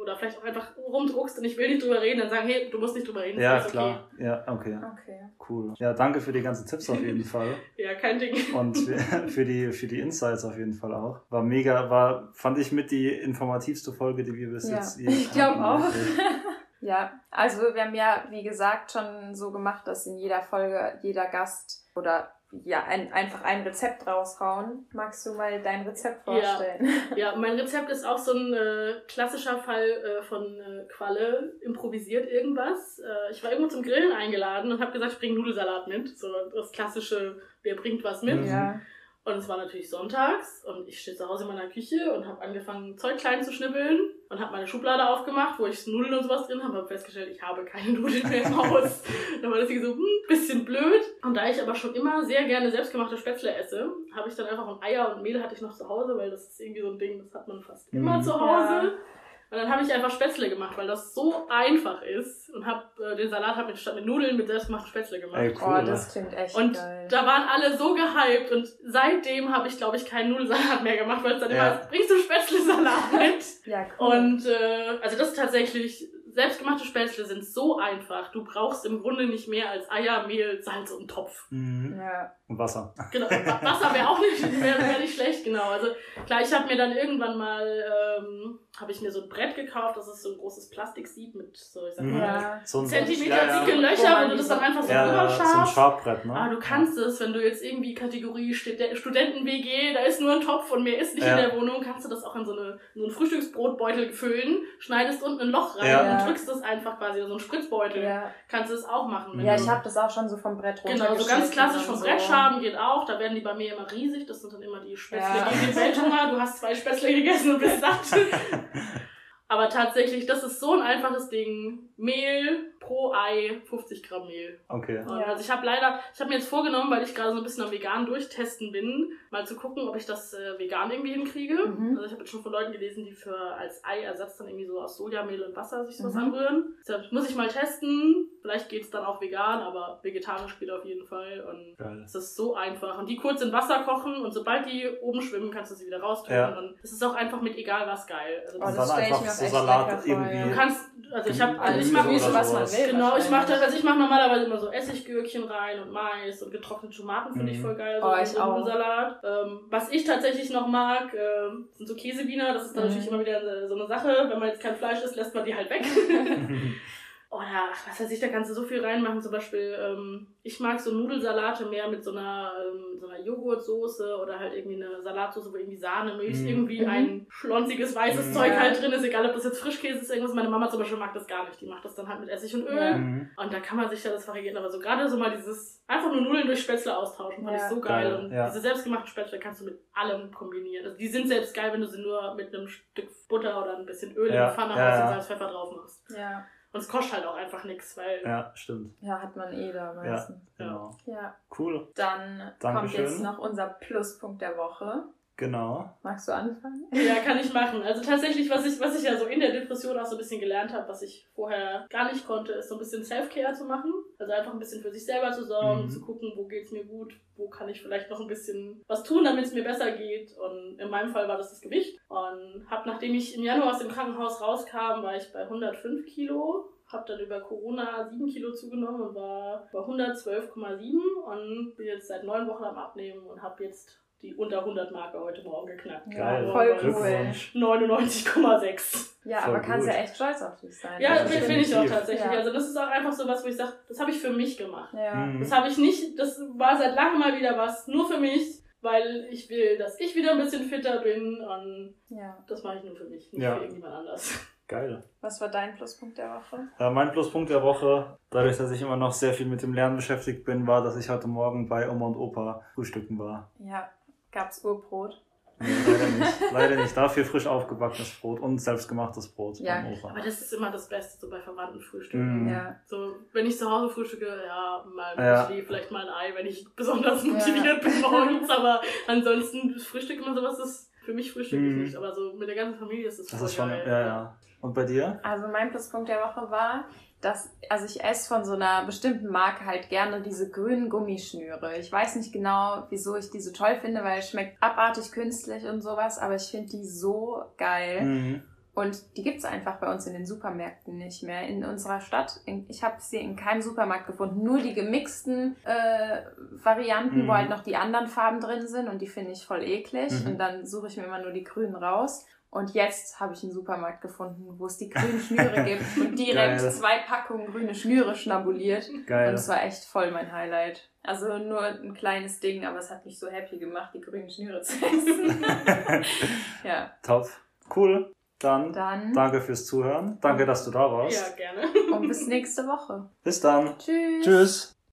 oder vielleicht auch einfach rumdruckst und ich will nicht drüber reden, dann sagen, hey, du musst nicht drüber reden. Ja, klar. Okay. Ja, okay. okay. Cool. Ja, danke für die ganzen Tipps auf jeden Fall. ja, kein Ding. Und für die, für die Insights auf jeden Fall auch. War mega, war, fand ich mit die informativste Folge, die wir bis ja. jetzt hier Ich glaube auch. ja, also wir haben ja, wie gesagt, schon so gemacht, dass in jeder Folge jeder Gast oder ja, ein, einfach ein Rezept raushauen. Magst du mal dein Rezept vorstellen? Ja, ja mein Rezept ist auch so ein äh, klassischer Fall äh, von äh, Qualle, improvisiert irgendwas. Äh, ich war irgendwo zum Grillen eingeladen und habe gesagt, ich bringe Nudelsalat mit. So das klassische, wer bringt was mit. Ja. Und es war natürlich sonntags und ich stehe zu Hause in meiner Küche und habe angefangen, Zeug klein zu schnibbeln und habe meine Schublade aufgemacht, wo ich Nudeln und sowas drin habe, habe festgestellt, ich habe keine Nudeln mehr im Haus. dann war das so, hm, bisschen blöd. Und da ich aber schon immer sehr gerne selbstgemachte Spätzle esse, habe ich dann einfach ein Eier und Mehl hatte ich noch zu Hause, weil das ist irgendwie so ein Ding, das hat man fast immer mhm. zu Hause. Ja. Und dann habe ich einfach Spätzle gemacht, weil das so einfach ist. Und habe äh, den Salat hab statt mit Nudeln mit selbstgemachten Spätzle gemacht. Ey, cool, oh, das klingt echt Und geil. da waren alle so gehypt. Und seitdem habe ich, glaube ich, keinen Nudelsalat mehr gemacht, weil es dann ja. immer, bringst du Spätzle-Salat mit? ja, cool. Und äh, also das ist tatsächlich selbstgemachte Spätzle sind so einfach. Du brauchst im Grunde nicht mehr als Eier, Mehl, Salz und Topf. Mhm. Ja. Und Wasser. Genau, Wasser wäre auch nicht, wär, wär nicht schlecht, genau. Also klar, ich habe mir dann irgendwann mal, ähm, habe ich mir so ein Brett gekauft, das ist so ein großes Plastiksieb mit so, ich sag mal, ja. so ein Zentimeter ja, dicke Löcher, wenn du das dann einfach so ja, rüber schaffst. So ein Schabbrett, ne? Ah, du kannst es, wenn du jetzt irgendwie Kategorie Studenten-WG, da ist nur ein Topf und mehr ist nicht in der Wohnung, kannst du das auch in so, eine, in so einen Frühstücksbrotbeutel füllen, schneidest unten ein Loch rein und drückst das einfach quasi, so ein Spritzbeutel, kannst du das auch machen. Ja, ich habe das auch schon so vom Brett runter Genau, so ganz klassisch vom Brett so. Schaben geht auch. Da werden die bei mir immer riesig. Das sind dann immer die Spätzle ja. gegen den Welthunger. Du hast zwei Spätzle gegessen und bist satt. Aber tatsächlich, das ist so ein einfaches Ding. Mehl, pro Ei 50 Gramm Mehl. Okay. Ja. Also ich habe leider, ich habe mir jetzt vorgenommen, weil ich gerade so ein bisschen am vegan durchtesten bin, mal zu gucken, ob ich das äh, vegan irgendwie hinkriege. Mhm. Also ich habe jetzt schon von Leuten gelesen, die für als Eiersatz dann irgendwie so aus Sojamehl und Wasser sich sowas mhm. anrühren. Deshalb muss ich mal testen. Vielleicht geht es dann auch vegan, aber vegetarisch geht auf jeden Fall. Und Geil. es ist so einfach. Und die kurz in Wasser kochen und sobald die oben schwimmen, kannst du sie wieder raustun. Ja. Und es ist auch einfach mit egal was geil. Also das, das stelle ich mir so Salat irgendwie. Du kannst, also ich habe, also ich mache was man will. Genau, ich mache das, also ich mache normalerweise immer so Essiggürkchen rein und Mais und getrocknete Tomaten finde ich mhm. voll geil. So oh, ich auch. Salat. Ähm, was ich tatsächlich noch mag, äh, sind so Käsewiener. Das ist dann mhm. natürlich immer wieder so eine Sache. Wenn man jetzt kein Fleisch isst, lässt man die halt weg. Oder, was weiß ich, da kannst du so viel reinmachen. Zum Beispiel, ähm, ich mag so Nudelsalate mehr mit so einer, ähm, so einer Joghurtsoße oder halt irgendwie eine Salatsoße, wo irgendwie Sahne, Milch, mm. irgendwie mhm. ein schlonziges weißes mm. Zeug halt drin ist. Egal, ob das jetzt Frischkäse ist, irgendwas. Meine Mama zum Beispiel mag das gar nicht. Die macht das dann halt mit Essig und Öl. Mm. Und da kann man sich ja das variieren. Aber so gerade so mal dieses, einfach nur Nudeln durch Spätzle austauschen, fand ja. ich so geil. geil. Und ja. diese selbstgemachten Spätzle kannst du mit allem kombinieren. Also die sind selbst geil, wenn du sie nur mit einem Stück Butter oder ein bisschen Öl ja. in die Pfanne ja. hast und Salz, Pfeffer drauf machst. Ja. Und es kostet halt auch einfach nichts, weil. Ja, stimmt. Ja, hat man eh da meistens. Ja, genau. Ja. Cool. Dann Dankeschön. kommt jetzt noch unser Pluspunkt der Woche. Genau. Magst du anfangen? Ja, kann ich machen. Also tatsächlich, was ich, was ich ja so in der Depression auch so ein bisschen gelernt habe, was ich vorher gar nicht konnte, ist so ein bisschen Self-Care zu machen. Also einfach ein bisschen für sich selber zu sorgen, Mhm. zu gucken, wo geht's mir gut, wo kann ich vielleicht noch ein bisschen was tun, damit es mir besser geht. Und in meinem Fall war das das Gewicht. Und hab, nachdem ich im Januar aus dem Krankenhaus rauskam, war ich bei 105 Kilo. Hab dann über Corona 7 Kilo zugenommen und war bei 112,7 und bin jetzt seit neun Wochen am Abnehmen und habe jetzt die unter 100 Marke heute Morgen geknackt. Geil. voll Bei cool. Glückwunsch. 99,6. Ja, Voll aber kannst ja echt stolz auf dich sein. Ja, Ja, das finde ich auch tatsächlich. Ja. Also das ist auch einfach so was, wo ich sage, das habe ich für mich gemacht. Ja. Mhm. Das habe ich nicht, das war seit langem mal wieder was, nur für mich, weil ich will, dass ich wieder ein bisschen fitter bin und ja. das mache ich nur für mich, nicht Ja. für irgendjemand anders. Geil. Was war dein Pluspunkt der Woche? Äh, mein Pluspunkt der Woche, dadurch, dass ich immer noch sehr viel mit dem Lernen beschäftigt bin, war, dass ich heute Morgen bei Oma und Opa frühstücken war. Ja, gab's Urbrot. Nee, leider nicht. leider nicht. Dafür frisch aufgebackenes Brot und selbstgemachtes Brot Ja. Aber das ist immer das Beste, so bei verwandten Frühstücken. Mhm. Ja. So, wenn ich zu Hause frühstücke, ja, mal ein Ja. Müsli, vielleicht mal ein Ei, wenn ich besonders Ja. motiviert bin morgens, aber ansonsten Frühstück immer sowas ist für mich Frühstück Mhm. ist nicht, aber so mit der ganzen Familie ist es Das ist schon, geil. ja, ja. Und bei dir? Also mein Pluspunkt der Woche war, dass, also ich esse von so einer bestimmten Marke halt gerne diese grünen Gummischnüre. Ich weiß nicht genau, wieso ich die so toll finde, weil es schmeckt abartig künstlich und sowas, aber ich finde die so geil. Mhm. Und die gibt's einfach bei uns in den Supermärkten nicht mehr. In unserer Stadt, in, ich habe sie in keinem Supermarkt gefunden. Nur die gemixten äh, Varianten, Mhm. wo halt noch die anderen Farben drin sind und die finde ich voll eklig. Mhm. Und dann suche ich mir immer nur die grünen raus. Und jetzt habe ich einen Supermarkt gefunden, wo es die grünen Schnüre gibt und direkt Geil. zwei Packungen grüne Schnüre schnabuliert. Und Geil. es war echt voll mein Highlight. Also nur ein kleines Ding, aber es hat mich so happy gemacht, die grünen Schnüre zu essen. ja, Top. Cool. Dann dann danke fürs Zuhören. Danke, dass du da warst. Ja, gerne. und bis nächste Woche. Bis dann. Tschüss. Tschüss.